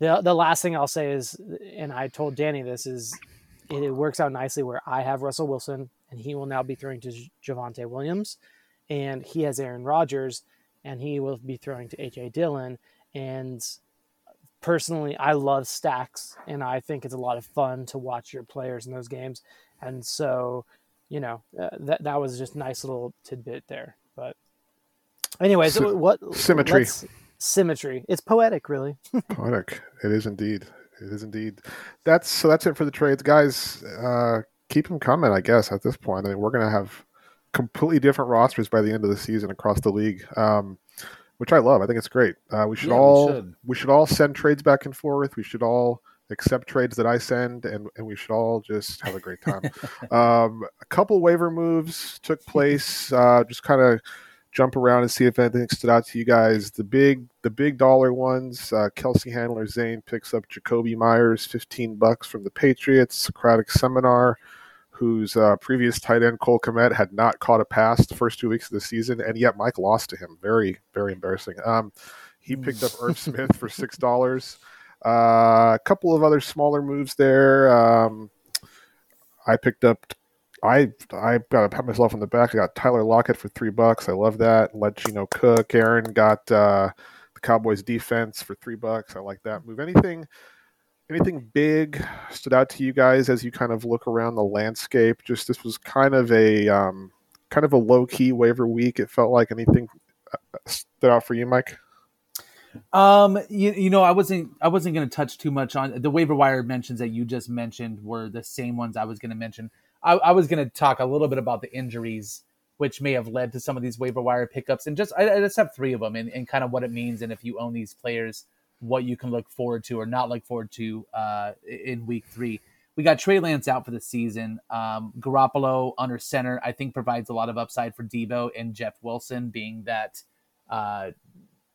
the the last thing I'll say is, and I told Danny this is, it, it works out nicely where I have Russell Wilson and he will now be throwing to J- Javonte Williams, and he has Aaron Rodgers and he will be throwing to AJ Dillon. And personally, I love stacks, and I think it's a lot of fun to watch your players in those games. And so, you know, uh, that that was just nice little tidbit there. But, anyways, Sy- what symmetry. let's- Symmetry. It's poetic, really. (laughs) Poetic. It is indeed. It is indeed. That's so. That's it for the trades, guys. Uh, keep them coming. I guess at this point, I mean, we're gonna have completely different rosters by the end of the season across the league, um, which I love. I think it's great. Uh, we should Yeah, we all should. we should all send trades back and forth. We should all accept trades that I send, and, and we should all just have a great time. (laughs) um, a couple waiver moves took (laughs) place. Uh, just kind of jump around and see if anything stood out to you guys. The big the big dollar ones. Uh, Kelsey Handler Zane picks up Jakobi Meyers, fifteen bucks from the Patriots. Socratic Seminar, whose uh, previous tight end Cole Kmet had not caught a pass the first two weeks of the season, and yet Mike lost to him. Very very embarrassing. Um, he picked up Irv Smith for six dollars. Uh, a couple of other smaller moves there. Um, I picked up. I I got to pat myself on the back. I got Tyler Lockett for three bucks. I love that. Let Gino cook. Aaron got uh, the Cowboys defense for three bucks. I like that move. Anything anything big stood out to you guys as you kind of look around the landscape? Just this was kind of a um, kind of a low key waiver week. It felt like anything uh, stood out for you, Mike. Um, you, you know, I wasn't I wasn't going to touch too much on the waiver wire mentions that you just mentioned were the same ones I was going to mention. I, I was going to talk a little bit about the injuries which may have led to some of these waiver wire pickups, and just I, I just have three of them, and, and kind of what it means, and if you own these players, what you can look forward to or not look forward to uh, in week three. We got Trey Lance out for the season. Um, Garoppolo under center, I think, provides a lot of upside for Deebo and Jeff Wilson, being that uh,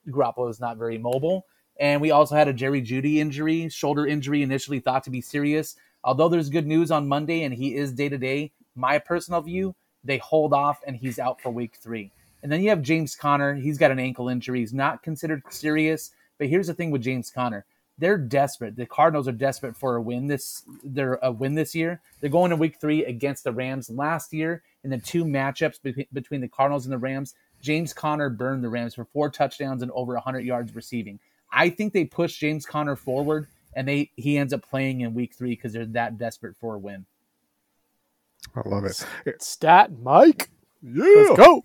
Garoppolo is not very mobile. And we also had a Jerry Jeudy injury, shoulder injury, initially thought to be serious. Although there's good news on Monday and he is day to day, my personal view, they hold off and he's out for week three. And then you have James Conner. He's got an ankle injury. He's not considered serious. But here's the thing with James Conner. They're desperate. The Cardinals are desperate for a win this they're a win this year. They're going to week three against the Rams. Last year, in the two matchups be- between the Cardinals and the Rams, James Conner burned the Rams for four touchdowns and over 100 yards receiving. I think they push James Conner forward, and they he ends up playing in week three because they're that desperate for a win. I love it. Stat Mike. Yeah. Let's go.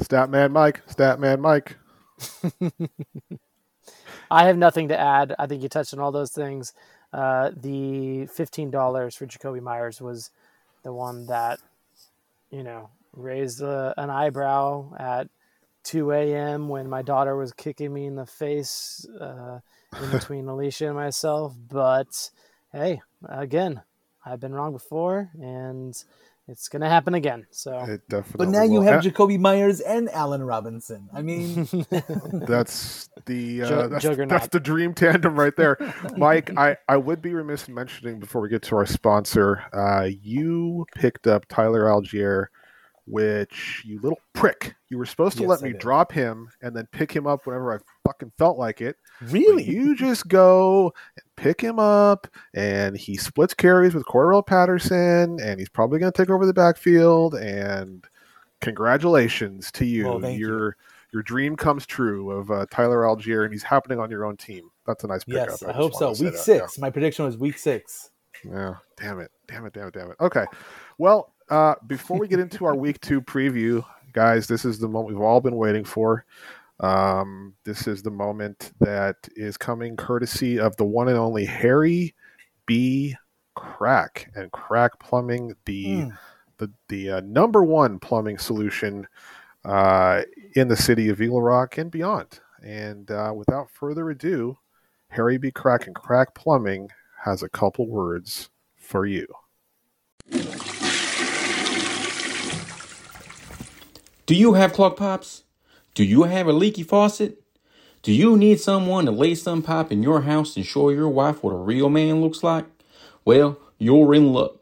Stat man Mike. Statman Mike. (laughs) I have nothing to add. I think you touched on all those things. Uh, the fifteen dollars for Jakobi Meyers was the one that you know raised uh, an eyebrow at 2 a.m. when my daughter was kicking me in the face uh, in between Alicia and myself. But hey, again, I've been wrong before, and it's gonna happen again. So, It definitely. But now you have Jakobi Meyers and Allen Robinson. I mean, (laughs) that's the uh, Ju- that's, juggernaut. that's the dream tandem right there, (laughs) Mike. I I would be remiss in mentioning before we get to our sponsor. Uh, you picked up Tyler Allgeier, which you little prick. You were supposed to Yes, let I me did. drop him and then pick him up whenever I fucking felt like it. Really? You just go and pick him up, and he splits carries with Cordarrelle Patterson, and he's probably going to take over the backfield. And congratulations to you. Well, thank you. your your dream comes true of uh, Tyler Allgeier, and he's happening on your own team. That's a nice pickup. Yes, I, just hope so. Week that, six. My prediction was week six. Yeah. yeah. Damn it. Damn it. Damn it. Damn it. Okay. Well, uh, before we get into our week two preview, guys, this is the moment we've all been waiting for. Um, this is the moment that is coming courtesy of the one and only Harry B. Crack and Crack Plumbing, the Mm. the the uh, number one plumbing solution uh, in the city of Eagle Rock and beyond. And uh, without further ado, Harry B. Crack and Crack Plumbing has a couple words for you. Do you have clog pops? Do you have a leaky faucet? Do you need someone to lay some pipe in your house and show your wife what a real man looks like? Well, you're in luck.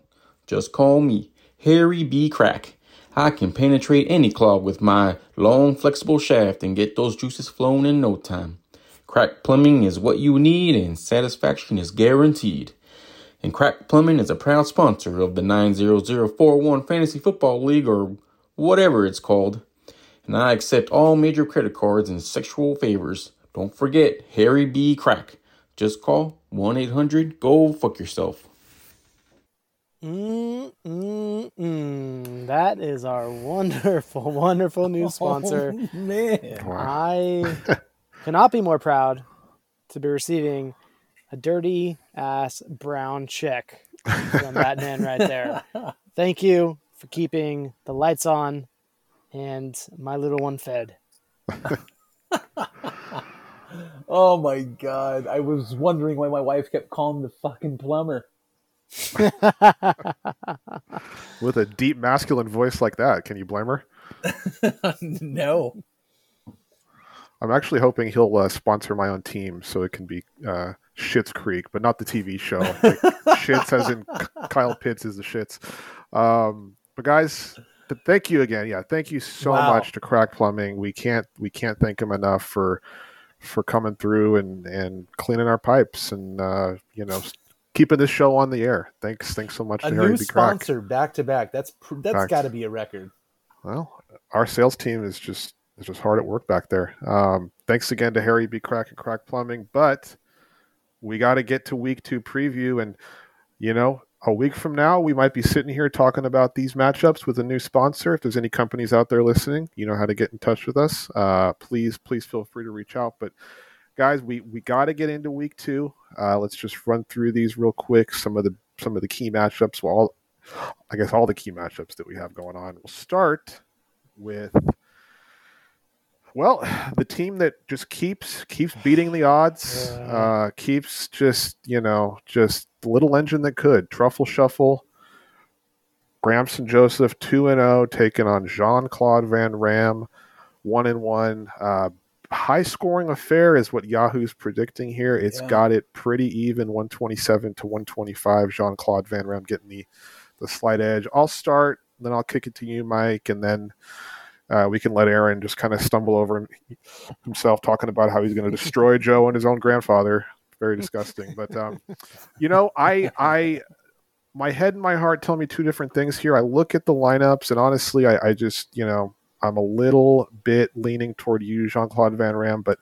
Just call me, Harry B. Crack. I can penetrate any clog with my long, flexible shaft and get those juices flowing in no time. Crack plumbing is what you need, and satisfaction is guaranteed. And Crack Plumbing is a proud sponsor of the 90041 Fantasy Football League, or whatever it's called. And I accept all major credit cards and sexual favors. Don't forget Harry B. Crack. Just call 1 800 GO FUCK YOURSELF. mm, mm, mm. that is our wonderful, (laughs) wonderful new sponsor. Oh, man. I cannot be more proud to be receiving a dirty ass brown check from that man right there. (laughs) Thank you for keeping the lights on and my little one fed. (laughs) Oh my god! I was wondering why my wife kept calling the fucking plumber. (laughs) With a deep masculine voice like that, can you blame her? (laughs) no. I'm actually hoping he'll uh, sponsor my own team so it can be uh, Shits Creek, but not the TV show. Like, shits as in Kyle Pitts is the shits. Um, but guys, but thank you again. Yeah, thank you so Wow. much to Crack Plumbing. We can't we can't thank them enough for for coming through and and cleaning our pipes and uh, you know keeping this show on the air. Thanks thanks so much A to Harry new B. Crack. sponsor back to back. That's that's got to be a record. Well, our sales team is just is just hard at work back there. Um, thanks again to Harry B. Crack and Crack Plumbing, but we got to get to week two preview, and you know a week from now, we might be sitting here talking about these matchups with a new sponsor. If there's any companies out there listening, you know how to get in touch with us. Uh, please, please feel free to reach out. But guys, we we got to get into week two. Uh, let's just run through these real quick. Some of the some of the key matchups. Well, all, I guess all the key matchups that we have going on. We'll start with well, the team that just keeps keeps beating the odds, uh, keeps just you know just the little engine that could. Truffle Shuffle, Gramson Joseph two and zero, taking on Jean Claude Van Ram, one and one. Uh, high scoring affair is what Yahoo's predicting here. It's Yeah. got it pretty even, one twenty seven to one twenty five. Jean Claude Van Ram getting the the slight edge. I'll start, then I'll kick it to you, Mike, and then uh, we can let Aaron just kind of stumble over himself talking about how he's going (laughs) to destroy Joe and his own grandfather. Very disgusting. But um, (laughs) you know, I I my head and my heart tell me two different things here. I look at the lineups, and honestly, I, I just you know I'm a little bit leaning toward you, Jean Claude Van Ram, but.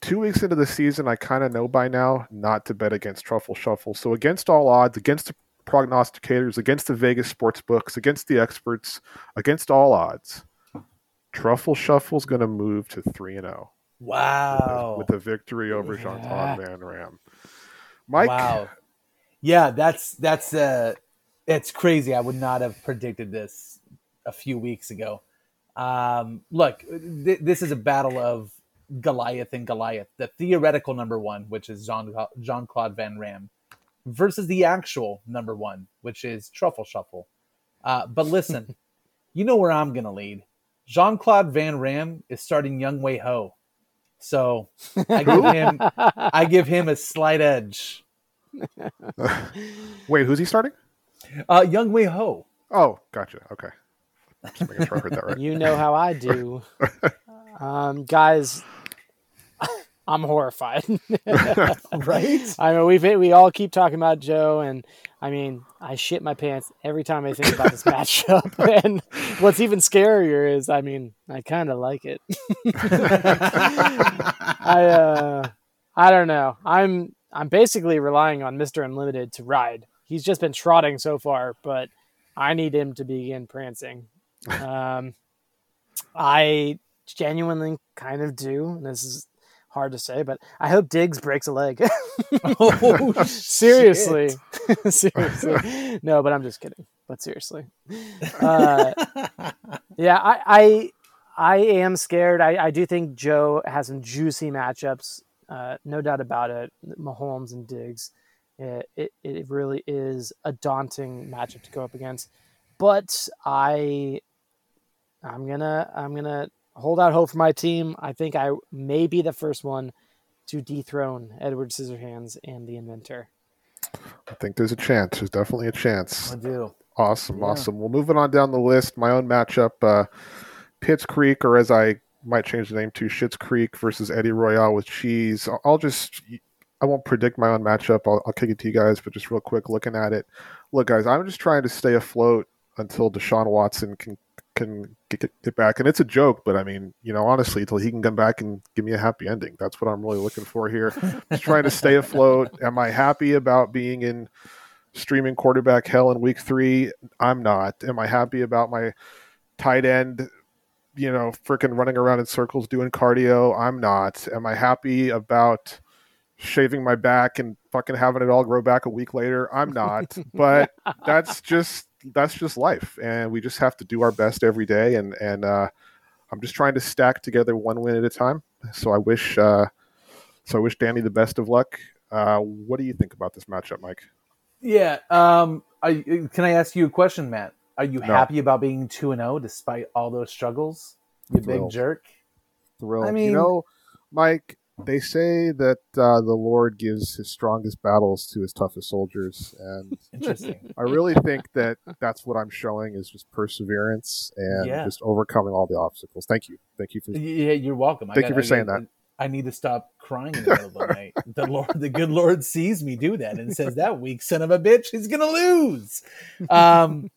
Two weeks into the season, I kind of know by now not to bet against Truffle Shuffle. So, against all odds, against the prognosticators, against the Vegas sports books, against the experts, against all odds, Truffle Shuffle's going to move to 3 and 0 Wow. with a victory over Yeah. Jean Claude Van Ram. Mike, Wow. Yeah, that's that's uh it's crazy. I would not have predicted this a few weeks ago. Um look, th- this is a battle of Goliath and Goliath. The theoretical number 1, which is Jean Jean-Claude Van Ram, versus the actual number 1, which is Truffle Shuffle. Uh but listen, (laughs) you know where I'm going to lead. Jean-Claude Van Ram is starting Young Wei Ho. So, I give him I give him a slight edge. (laughs) wait, who's he starting? Uh, Young Wei Ho. Oh, gotcha. Okay. Sure I heard that right. You know how I do. (laughs) um, guys, I'm horrified. (laughs) Right? (laughs) I mean, we've we all keep talking about Joe, and I mean, I shit my pants every time I think about this (laughs) matchup. And what's even scarier is, I mean, I kind of like it. I uh, I don't know. I'm I'm basically relying on Mister Unlimited to ride. He's just been trotting so far, but I need him to begin prancing. Um, I genuinely kind of do. This is hard to say, but I hope Diggs breaks a leg. (laughs) (laughs) Oh, seriously, (laughs) seriously. No, but I'm just kidding. But seriously, uh, yeah, I, I, I am scared. I, I do think Joe has some juicy matchups. Uh, no doubt about it. Mahomes and Diggs. It, it, it really is a daunting matchup to go up against. But I, I'm gonna, I'm gonna hold out hope for my team. I think I may be the first one to dethrone Edward Scissorhands and the Inventor. I think there's a chance. There's definitely a chance. I do. Awesome, Yeah. awesome. Well, moving on down the list, my own matchup, uh, Pitts Creek, or as I might change the name to, Shits Creek versus Eddie Royale with cheese. I'll- I'll just, I won't predict my own matchup. I'll, I'll kick it to you guys, but just real quick, looking at it. Look, guys, I'm just trying to stay afloat until Deshaun Watson can can get, get, get back. And it's a joke, but I mean, you know, honestly, until he can come back and give me a happy ending. That's what I'm really looking for here. just trying to stay afloat. (laughs) Am I happy about being in streaming quarterback hell in week three? I'm not. Am I happy about my tight end, you know, freaking running around in circles doing cardio? I'm not. Am I happy about shaving my back and fucking having it all grow back a week later? I'm not. (laughs) but that's just that's just life and we just have to do our best every day and and uh I'm just trying to stack together one win at a time. So I wish uh so I wish Danny the best of luck. Uh what do you think about this matchup, Mike? Yeah. Um. You- can I ask you a question, Matt? Are you No. happy about being two and zero despite all those struggles? You big jerk. thrilled. I mean- you know, Mike, they say that uh, the Lord gives his strongest battles to his toughest soldiers, and (laughs) Interesting. I really think that that's what I'm showing is just perseverance and Yeah. just overcoming all the obstacles. Thank you, thank you for. yeah, you're welcome. I Thank you for I saying that. I need to stop crying in the middle of the night. (laughs) The Lord, the good Lord, sees me do that and says, "That weak son of a bitch, is gonna lose." Um,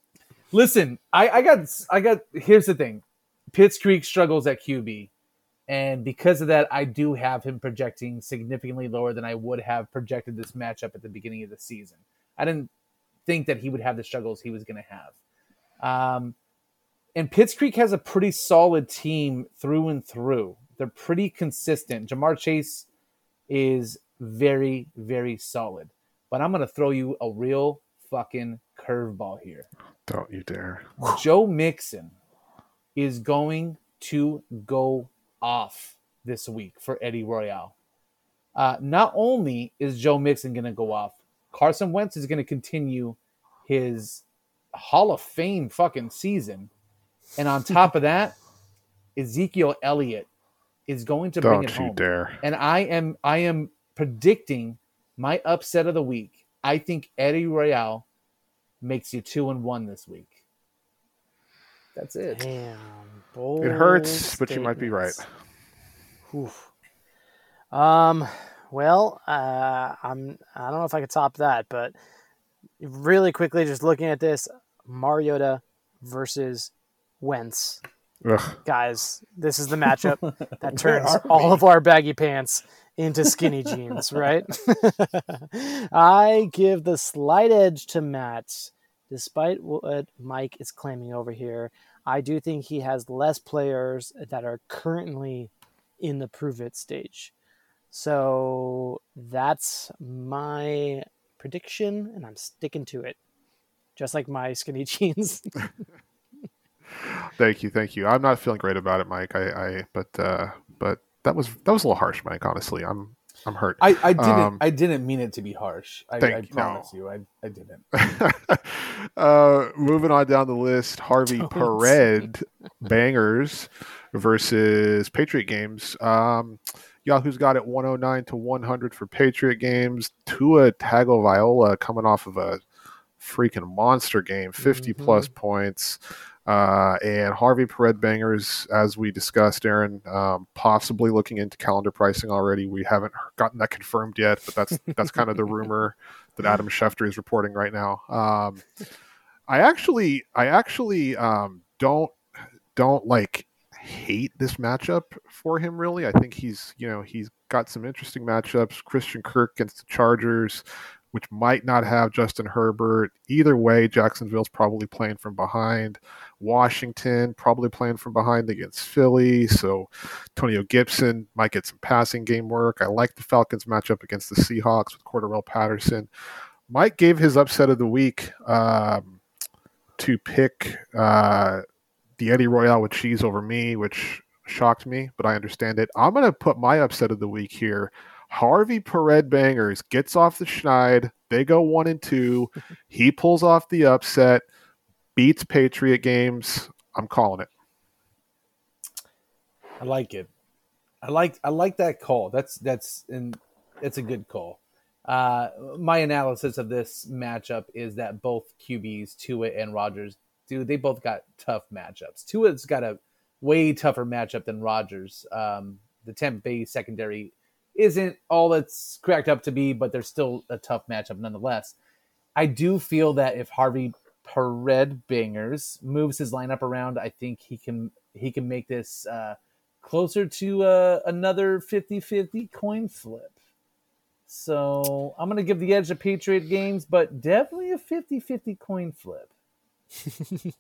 listen, I, I got, I got. Here's the thing: Pitts Creek struggles at QB, and because of that, I do have him projecting significantly lower than I would have projected this matchup at the beginning of the season. I didn't think that he would have the struggles he was going to have. Um, and Pitts Creek has a pretty solid team through and through. They're pretty consistent. Ja'Marr Chase is very, very solid. But I'm going to throw you a real fucking curveball here. Don't you dare. Joe Mixon is going to go off this week for Eddie Royale. Uh, not only is Joe Mixon going to go off, Carson Wentz is going to continue his Hall of Fame fucking season. And on (laughs) top of that, Ezekiel Elliott is going to bring Don't it you home. dare. And I am I am predicting my upset of the week. I think Eddie Royale makes you two and one this week. That's it. Damn. It hurts, but you might be right. Oof. Um. Well, uh, I'm. I don't know if I could top that, but really quickly, just looking at this, Mariota versus Wentz. Ugh. Guys, this is the matchup (laughs) that turns all of our baggy pants into skinny jeans, right? (laughs) I give the slight edge to Matt, despite what Mike is claiming over here. I do think he has less players that are currently in the prove it stage. So that's my prediction, and I'm sticking to it. Just like my skinny (laughs) jeans. Thank you, thank you. I'm not feeling great about it, Mike. I, I but uh, but that was that was a little harsh, Mike. Honestly, I'm I'm hurt. I, I didn't Um, I didn't mean it to be harsh. I, thank I you. promise you, I, I didn't. (laughs) uh, moving on down the list, Harvey Don't. Pared (laughs) bangers versus Patriot games. Um, Yahoo's got it 109 to 100 for Patriot games. Tua Tagovailoa coming off of a freaking monster game, 50 Mhm. plus points. Uh, and Harvey Pared bangers, as we discussed, Aaron, um, possibly looking into calendar pricing already. We haven't gotten that confirmed yet, but that's that's kind of the rumor (laughs) that Adam Schefter is reporting right now. Um, I actually, I actually um, don't don't like hate this matchup for him. Really, I think he's you know he's got some interesting matchups. Christian Kirk against the Chargers, which might not have Justin Herbert. Either way, Jacksonville's probably playing from behind. Washington probably playing from behind against Philly. So Antonio Gibson might get some passing game work. I like the Falcons matchup against the Seahawks with Cordarrelle Patterson. Mike gave his upset of the week um, to pick uh, the Eddie Royale with cheese over me, which shocked me, but I understand it. I'm going to put my upset of the week here. Harvey Pared Bangers gets off the schneid. They go one and two. (laughs) he pulls off the upset, beats Patriot games. I'm calling it. I like it. I like I like that call. That's that's and it's a good call. Uh, my analysis of this matchup is that both QBs, Tua and Rodgers, dude, they both got tough matchups. Tua's got a way tougher matchup than Rodgers. Um, the Tampa Bay secondary isn't all it's cracked up to be, but there's still a tough matchup nonetheless. I do feel that if Harvey Pared Bangers moves his lineup around, I think he can he can make this uh, closer to uh, another 50-50 coin flip. So I'm going to give the edge to Patriot games, but definitely a 50-50 coin flip. (laughs)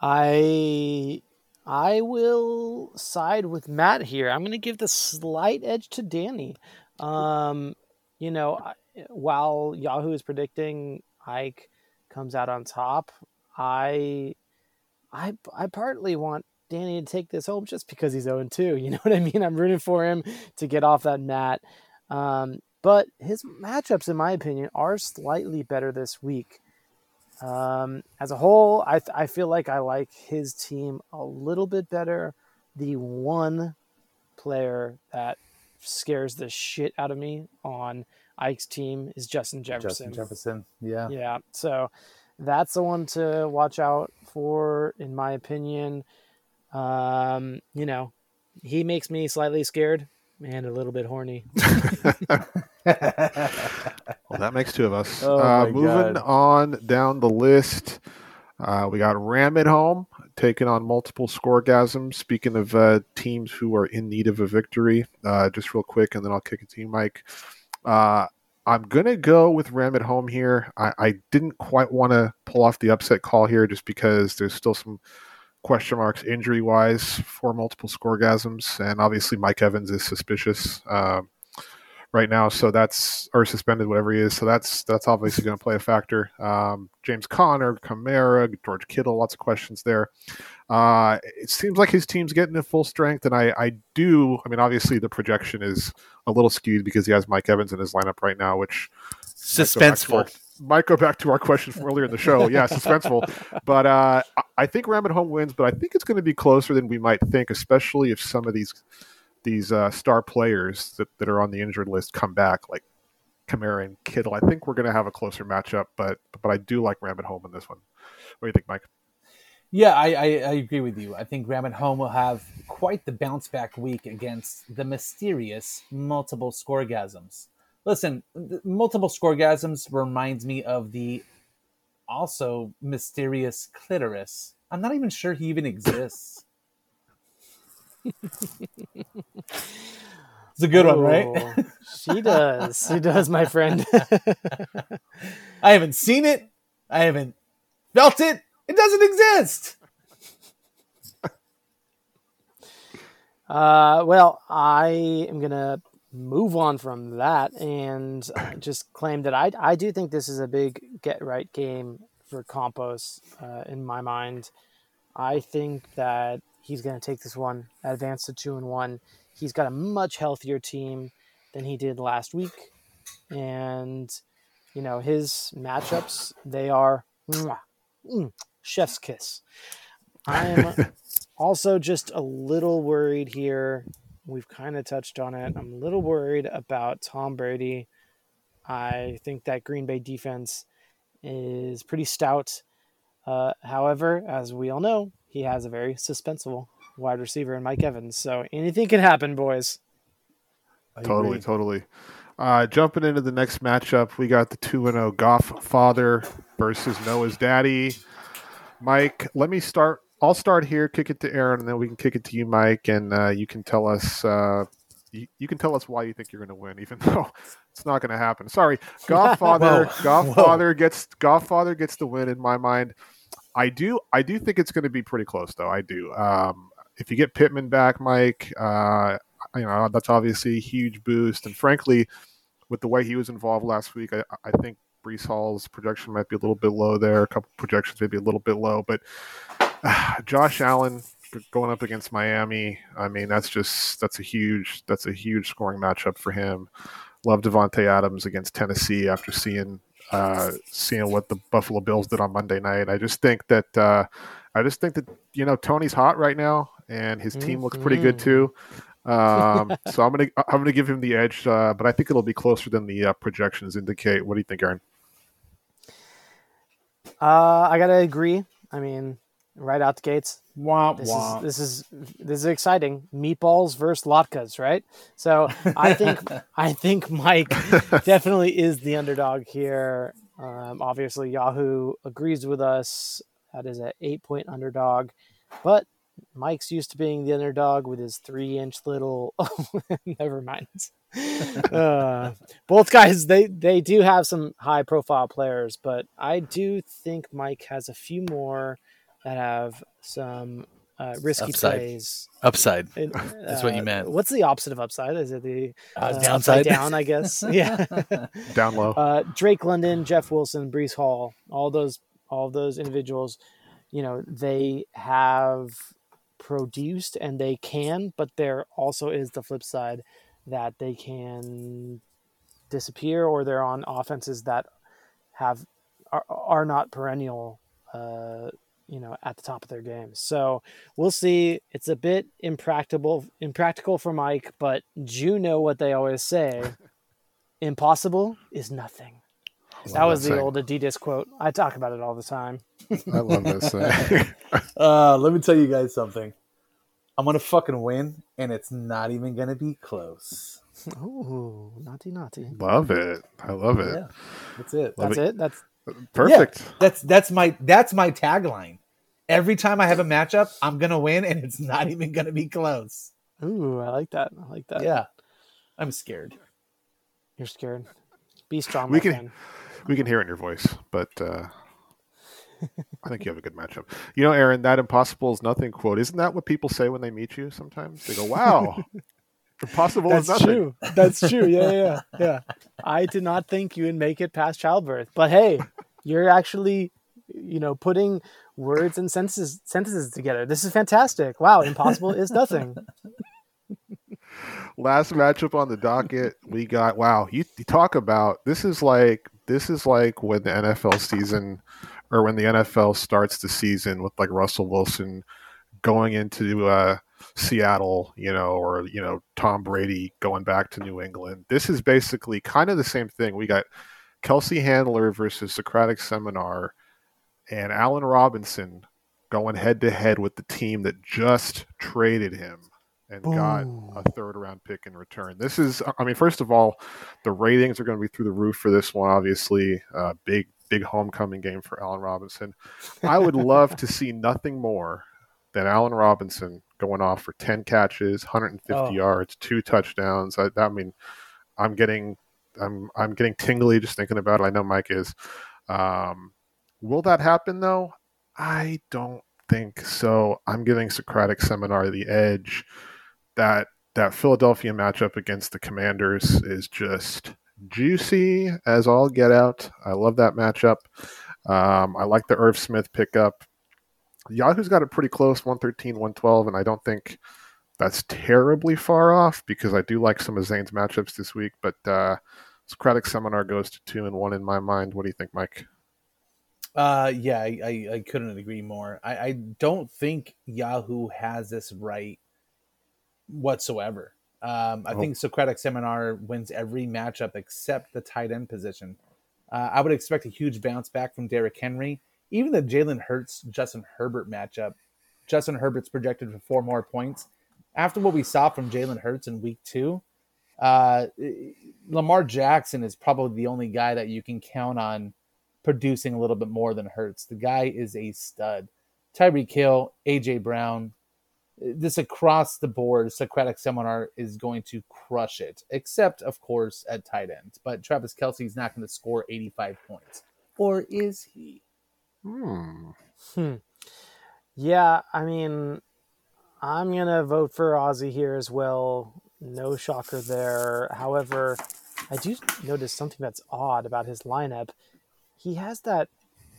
I I will side with Matt here. I'm going to give the slight edge to Danny. Um, you know, while Yahoo is predicting Ike comes out on top, I I I partly want Danny to take this home just because he's 0 2. (laughs) You know what I mean? I'm rooting for him to get off that mat. Um, but his matchups, in my opinion, are slightly better this week. Um, as a whole, I, th- I feel like I like his team a little bit better. The one player that scares the shit out of me on Ike's team is Justin Jefferson. Justin Jefferson, yeah. Yeah, so that's the one to watch out for, in my opinion. Um, you know, he makes me slightly scared and a little bit horny. (laughs) (laughs) Well, that makes two of us. Oh uh, moving God. on down the list, uh, we got Ram at home taking on multiple scoregasms. Speaking of uh, teams who are in need of a victory, uh, just real quick, and then I'll kick it to you, Mike. Uh, I'm gonna go with Ram at home here. I, I didn't quite want to pull off the upset call here just because there's still some question marks injury wise for multiple scoregasms, and obviously Mike Evans is suspicious um, right now, so that's or suspended, whatever he is. So that's that's obviously going to play a factor. Um, James Conner, Kamara, George Kittle, lots of questions there. Uh, it seems like his team's getting to full strength, and I I do. I mean, obviously the projection is a little skewed because he has Mike Evans in his lineup right now, which Suspenseful. might go back to our question from earlier in the show. Yeah, suspenseful. (laughs) But uh, I- think Ram at home wins, but I think it's going to be closer than we might think, especially if some of these these uh, star players that, that are on the injured list come back, like Kamara and Kittle. I think we're going to have a closer matchup, but but I do like Ram at home in this one. What do you think, Mike? Yeah, I, I, I agree with you. I think Ram at home will have quite the bounce back week against the mysterious multiple scoregasms. Listen, multiple scoregasms reminds me of the also mysterious clitoris. I'm not even sure he even exists. it's a good one, right? Oh, she does. She does, my friend. (laughs) I haven't seen it. I haven't felt it. It doesn't exist. Uh, well, I am gonna move on from that and just claim that I I do think this is a big get right game for Campos uh, in my mind. I think that he's gonna take this one, advance to two and one. He's got a much healthier team than he did last week, and you know his matchups they are mwah, mm, chef's kiss. (laughs) I am also just a little worried here. We've kind of touched on it. I'm a little worried about Tom Brady. I think that Green Bay defense is pretty stout. Uh, however, as we all know, he has a very suspenseful wide receiver in Mike Evans. So anything can happen, boys. Totally, totally. Uh, jumping into the next matchup, we got the 2 0 Goff father versus Noah's daddy. Mike, let me start. I'll start here, kick it to Aaron, and then we can kick it to you, Mike, and uh, you can tell us. Uh, you, you can tell us why you think you're going to win, (laughs) even though it's not going to happen. Sorry, (laughs) Godfather. Godfather gets Godfather gets the win in my mind. I do. I do think it's going to be pretty close, though. I do. Um, if you get Pittman back, Mike, uh, you know that's obviously a huge boost. And frankly, with the way he was involved last week, I, I think Breece Hall's projection might be a little bit low there. A couple projections maybe a little bit low, but uh, (sighs) Josh Allen going up against Miami, I mean that's just that's a huge that's a huge scoring matchup for him. Love Davante Adams against Tennessee after seeing uh, seeing what the Buffalo Bills did on Monday night. I just think that uh, I just think that you know Tony's hot right now, and his team looks pretty good too. Um, (laughs) so I'm gonna I'm gonna give him the edge, uh, but I think it'll be closer than the uh, projections indicate. What do you think, Aaron? Uh, I gotta agree. I mean, right out the gates, Womp this womp. is this is this is exciting. Meatballs versus latkes, right? So I think (laughs) I think Mike (laughs) definitely is the underdog here. Um, obviously, Yahoo agrees with us. That is an eight point underdog, but Mike's used to being the underdog with his three inch little. (laughs) Never mind. (laughs) uh, both guys, they they do have some high profile players, but I do think Mike has a few more that have some uh, risky Upside. plays. Upside. And, (laughs) That's what you uh, meant. What's the opposite of upside? Is it the Uh, uh, downside. down? I guess. yeah. Down low. uh, Drake London, Jeff Wilson, Breece Hall, all those all those individuals, you know, they have produced and they can, but there also is the flip side that they can disappear or they're on offenses that have are, are not perennial uh you know at the top of their games so we'll see. It's a bit impractical impractical for mike but you know what they always say? (laughs) Impossible is nothing that was the saying. old adidas quote i talk about it all the time (laughs) I love this. saying. (laughs) Uh, let me tell you guys something. I'm gonna fucking win, and it's not even gonna be close. Ooh, naughty naughty love it. I love it. Yeah, that's it. Love that's it that's Perfect. That's that's my that's my tagline. Every time I have a matchup, I'm gonna win, and it's not even gonna be close. ooh i like that i like that Yeah, I'm scared. you're scared Be strong, We my can- friend. We can hear it in your voice, but uh, I think you have a good matchup. You know, Aaron, that impossible is nothing quote. Isn't that what people say when they meet you sometimes? They go, wow, (laughs) impossible is That's true. That's true. Yeah, yeah, yeah. I did not think you would make it past childbirth, but hey, you're actually, you know, putting words and sentences sentences together. This is fantastic. Wow, impossible is nothing. Last matchup on the docket, we got wow. You, you talk about this is like this is like when the NFL season or when the NFL starts the season with like Russell Wilson going into uh, Seattle, you know, or you know Tom Brady going back to New England. This is basically kind of the same thing. We got Kelsey Handler versus Socratic Seminar, and Allen Robinson going head to head with the team that just traded him and got a third round pick in return. This is, I mean, first of all, the ratings are going to be through the roof for this one. Obviously, uh, big big homecoming game for Allen Robinson. I would love to see (laughs) nothing more than Allen Robinson going off for 10 catches, 150 Oh. yards, two touchdowns. I, I mean, I'm getting I'm I'm getting tingly just thinking about it. I know Mike is. Um, will that happen though? I don't think so. I'm giving Socratic Seminar the edge. That that Philadelphia matchup against the Commanders is just juicy as all get out. I love that matchup. Um, I like the Irv Smith pickup. Yahoo's got it pretty close, 113, 112, and I don't think that's terribly far off because I do like some of Zane's matchups this week. But uh, Socratic Seminar goes to two and one in my mind. What do you think, Mike? Uh, yeah, I, I, I couldn't agree more. I, I don't think Yahoo has this right whatsoever. Um, I Oh. think Socratic Seminar wins every matchup except the tight end position. Uh, I would expect a huge bounce back from Derrick Henry. Even the Jalen Hurts Justin Herbert matchup, Justin Herbert's projected for four more points. After what we saw from Jalen Hurts in week two, uh, Lamar Jackson is probably the only guy that you can count on producing a little bit more than Hurts. The guy is a stud. Tyreek Hill, AJ Brown, this across the board, Socratic Seminar is going to crush it, except of course at tight end. But Travis Kelce's not going to score 85 points, or is he? Hmm. Hmm. Yeah, I mean, I'm gonna vote for Ozzie here as well. No shocker there. However, I do notice something that's odd about his lineup. He has that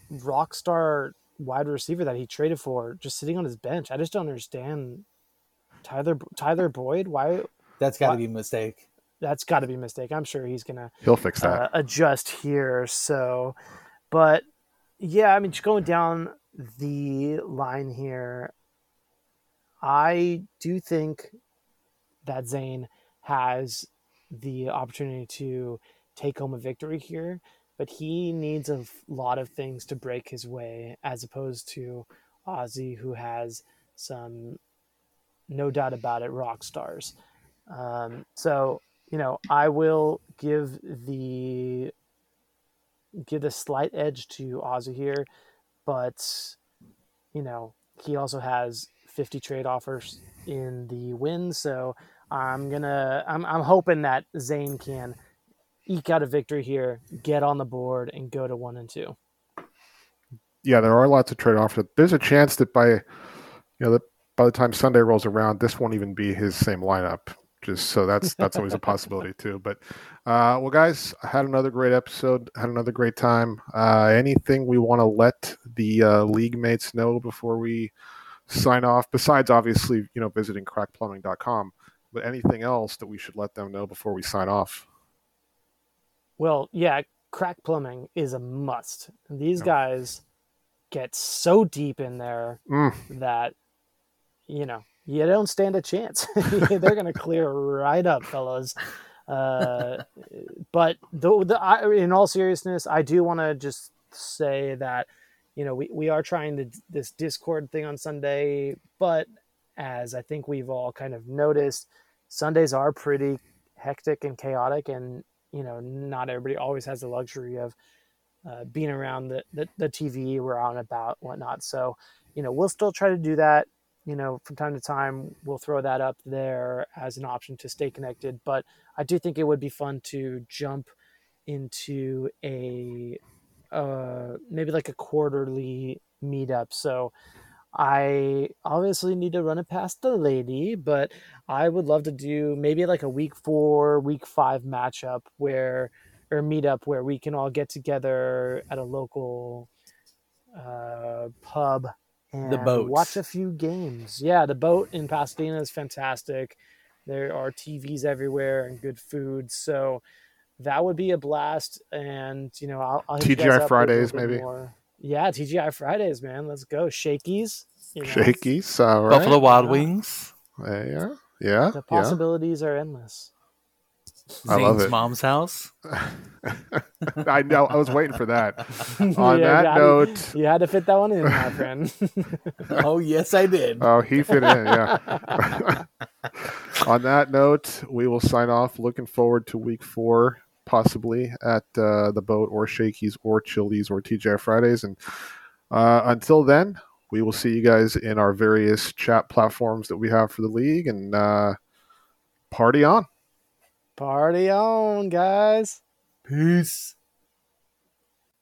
rock star wide receiver that he traded for just sitting on his bench. I just don't understand. Tyler Tyler Boyd, why? That's got to be a mistake. That's got to be a mistake. I'm sure he's gonna He'll fix that. uh, adjust here. So, but yeah, I mean, just going down the line here, I do think that Zane has the opportunity to take home a victory here, but he needs a lot of things to break his way, as opposed to Ozzie, who has some, no doubt about it, rock stars. Um, so you know, I will give the give the slight edge to Ozzie here, but you know, he also has 50 trade offers in the win, so I'm gonna I'm I'm hoping that Zane can eke out a victory here, get on the board, and go to one and two. yeah, there are lots of trade offs. There's a chance that by you know that by the time Sunday rolls around, this won't even be his same lineup. Just so that's that's always a possibility too. (laughs) But uh, well, guys, I had another great episode. Had another great time. Uh, anything we want to let the uh, league mates know before we sign off? Besides, obviously, you know, visiting crackplumbing.com. But anything else that we should let them know before we sign off? Well, yeah, crack plumbing is a must. These guys get so deep in there Mm, that you know you don't stand a chance. (laughs) They're going to clear right up, fellas. Uh, but the, the I, in all seriousness, I do want to just say that you know we, we are trying to, this Discord thing on Sunday, but as I think we've all kind of noticed, Sundays are pretty hectic and chaotic, and you know not everybody always has the luxury of uh, being around the, the, the TV, we're on about whatnot. So, you know, we'll still try to do that. You know, from time to time, we'll throw that up there as an option to stay connected. But I do think it would be fun to jump into a uh, maybe like a quarterly meetup. So I obviously need to run it past the lady, but I would love to do maybe like a week four, week five matchup where or meetup where we can all get together at a local uh, pub and The boat. watch a few games. Yeah, the boat in Pasadena is fantastic. There are TVs everywhere and good food, so that would be a blast. And you know, I'll, I'll hit you guys TGI up with a Fridays, maybe? more. Yeah, TGI Fridays, man. Let's go. Shakey's. You know, Shakey's, all right. Buffalo Wild Yeah. Wings. Yeah, yeah, The yeah. possibilities are endless. I love it. mom's house. (laughs) I know. I was waiting for that. (laughs) On Yeah, that got it. note, You had to fit that one in, my friend. (laughs) Oh yes, I did. oh, he fit in. Yeah. On that note, we will sign off. Looking forward to week four, possibly at uh, the boat or Shakey's or Chili's or TGI Fridays. And uh, until then, we will see you guys in our various chat platforms that we have for the league. And uh, party on. Party on, guys. Peace.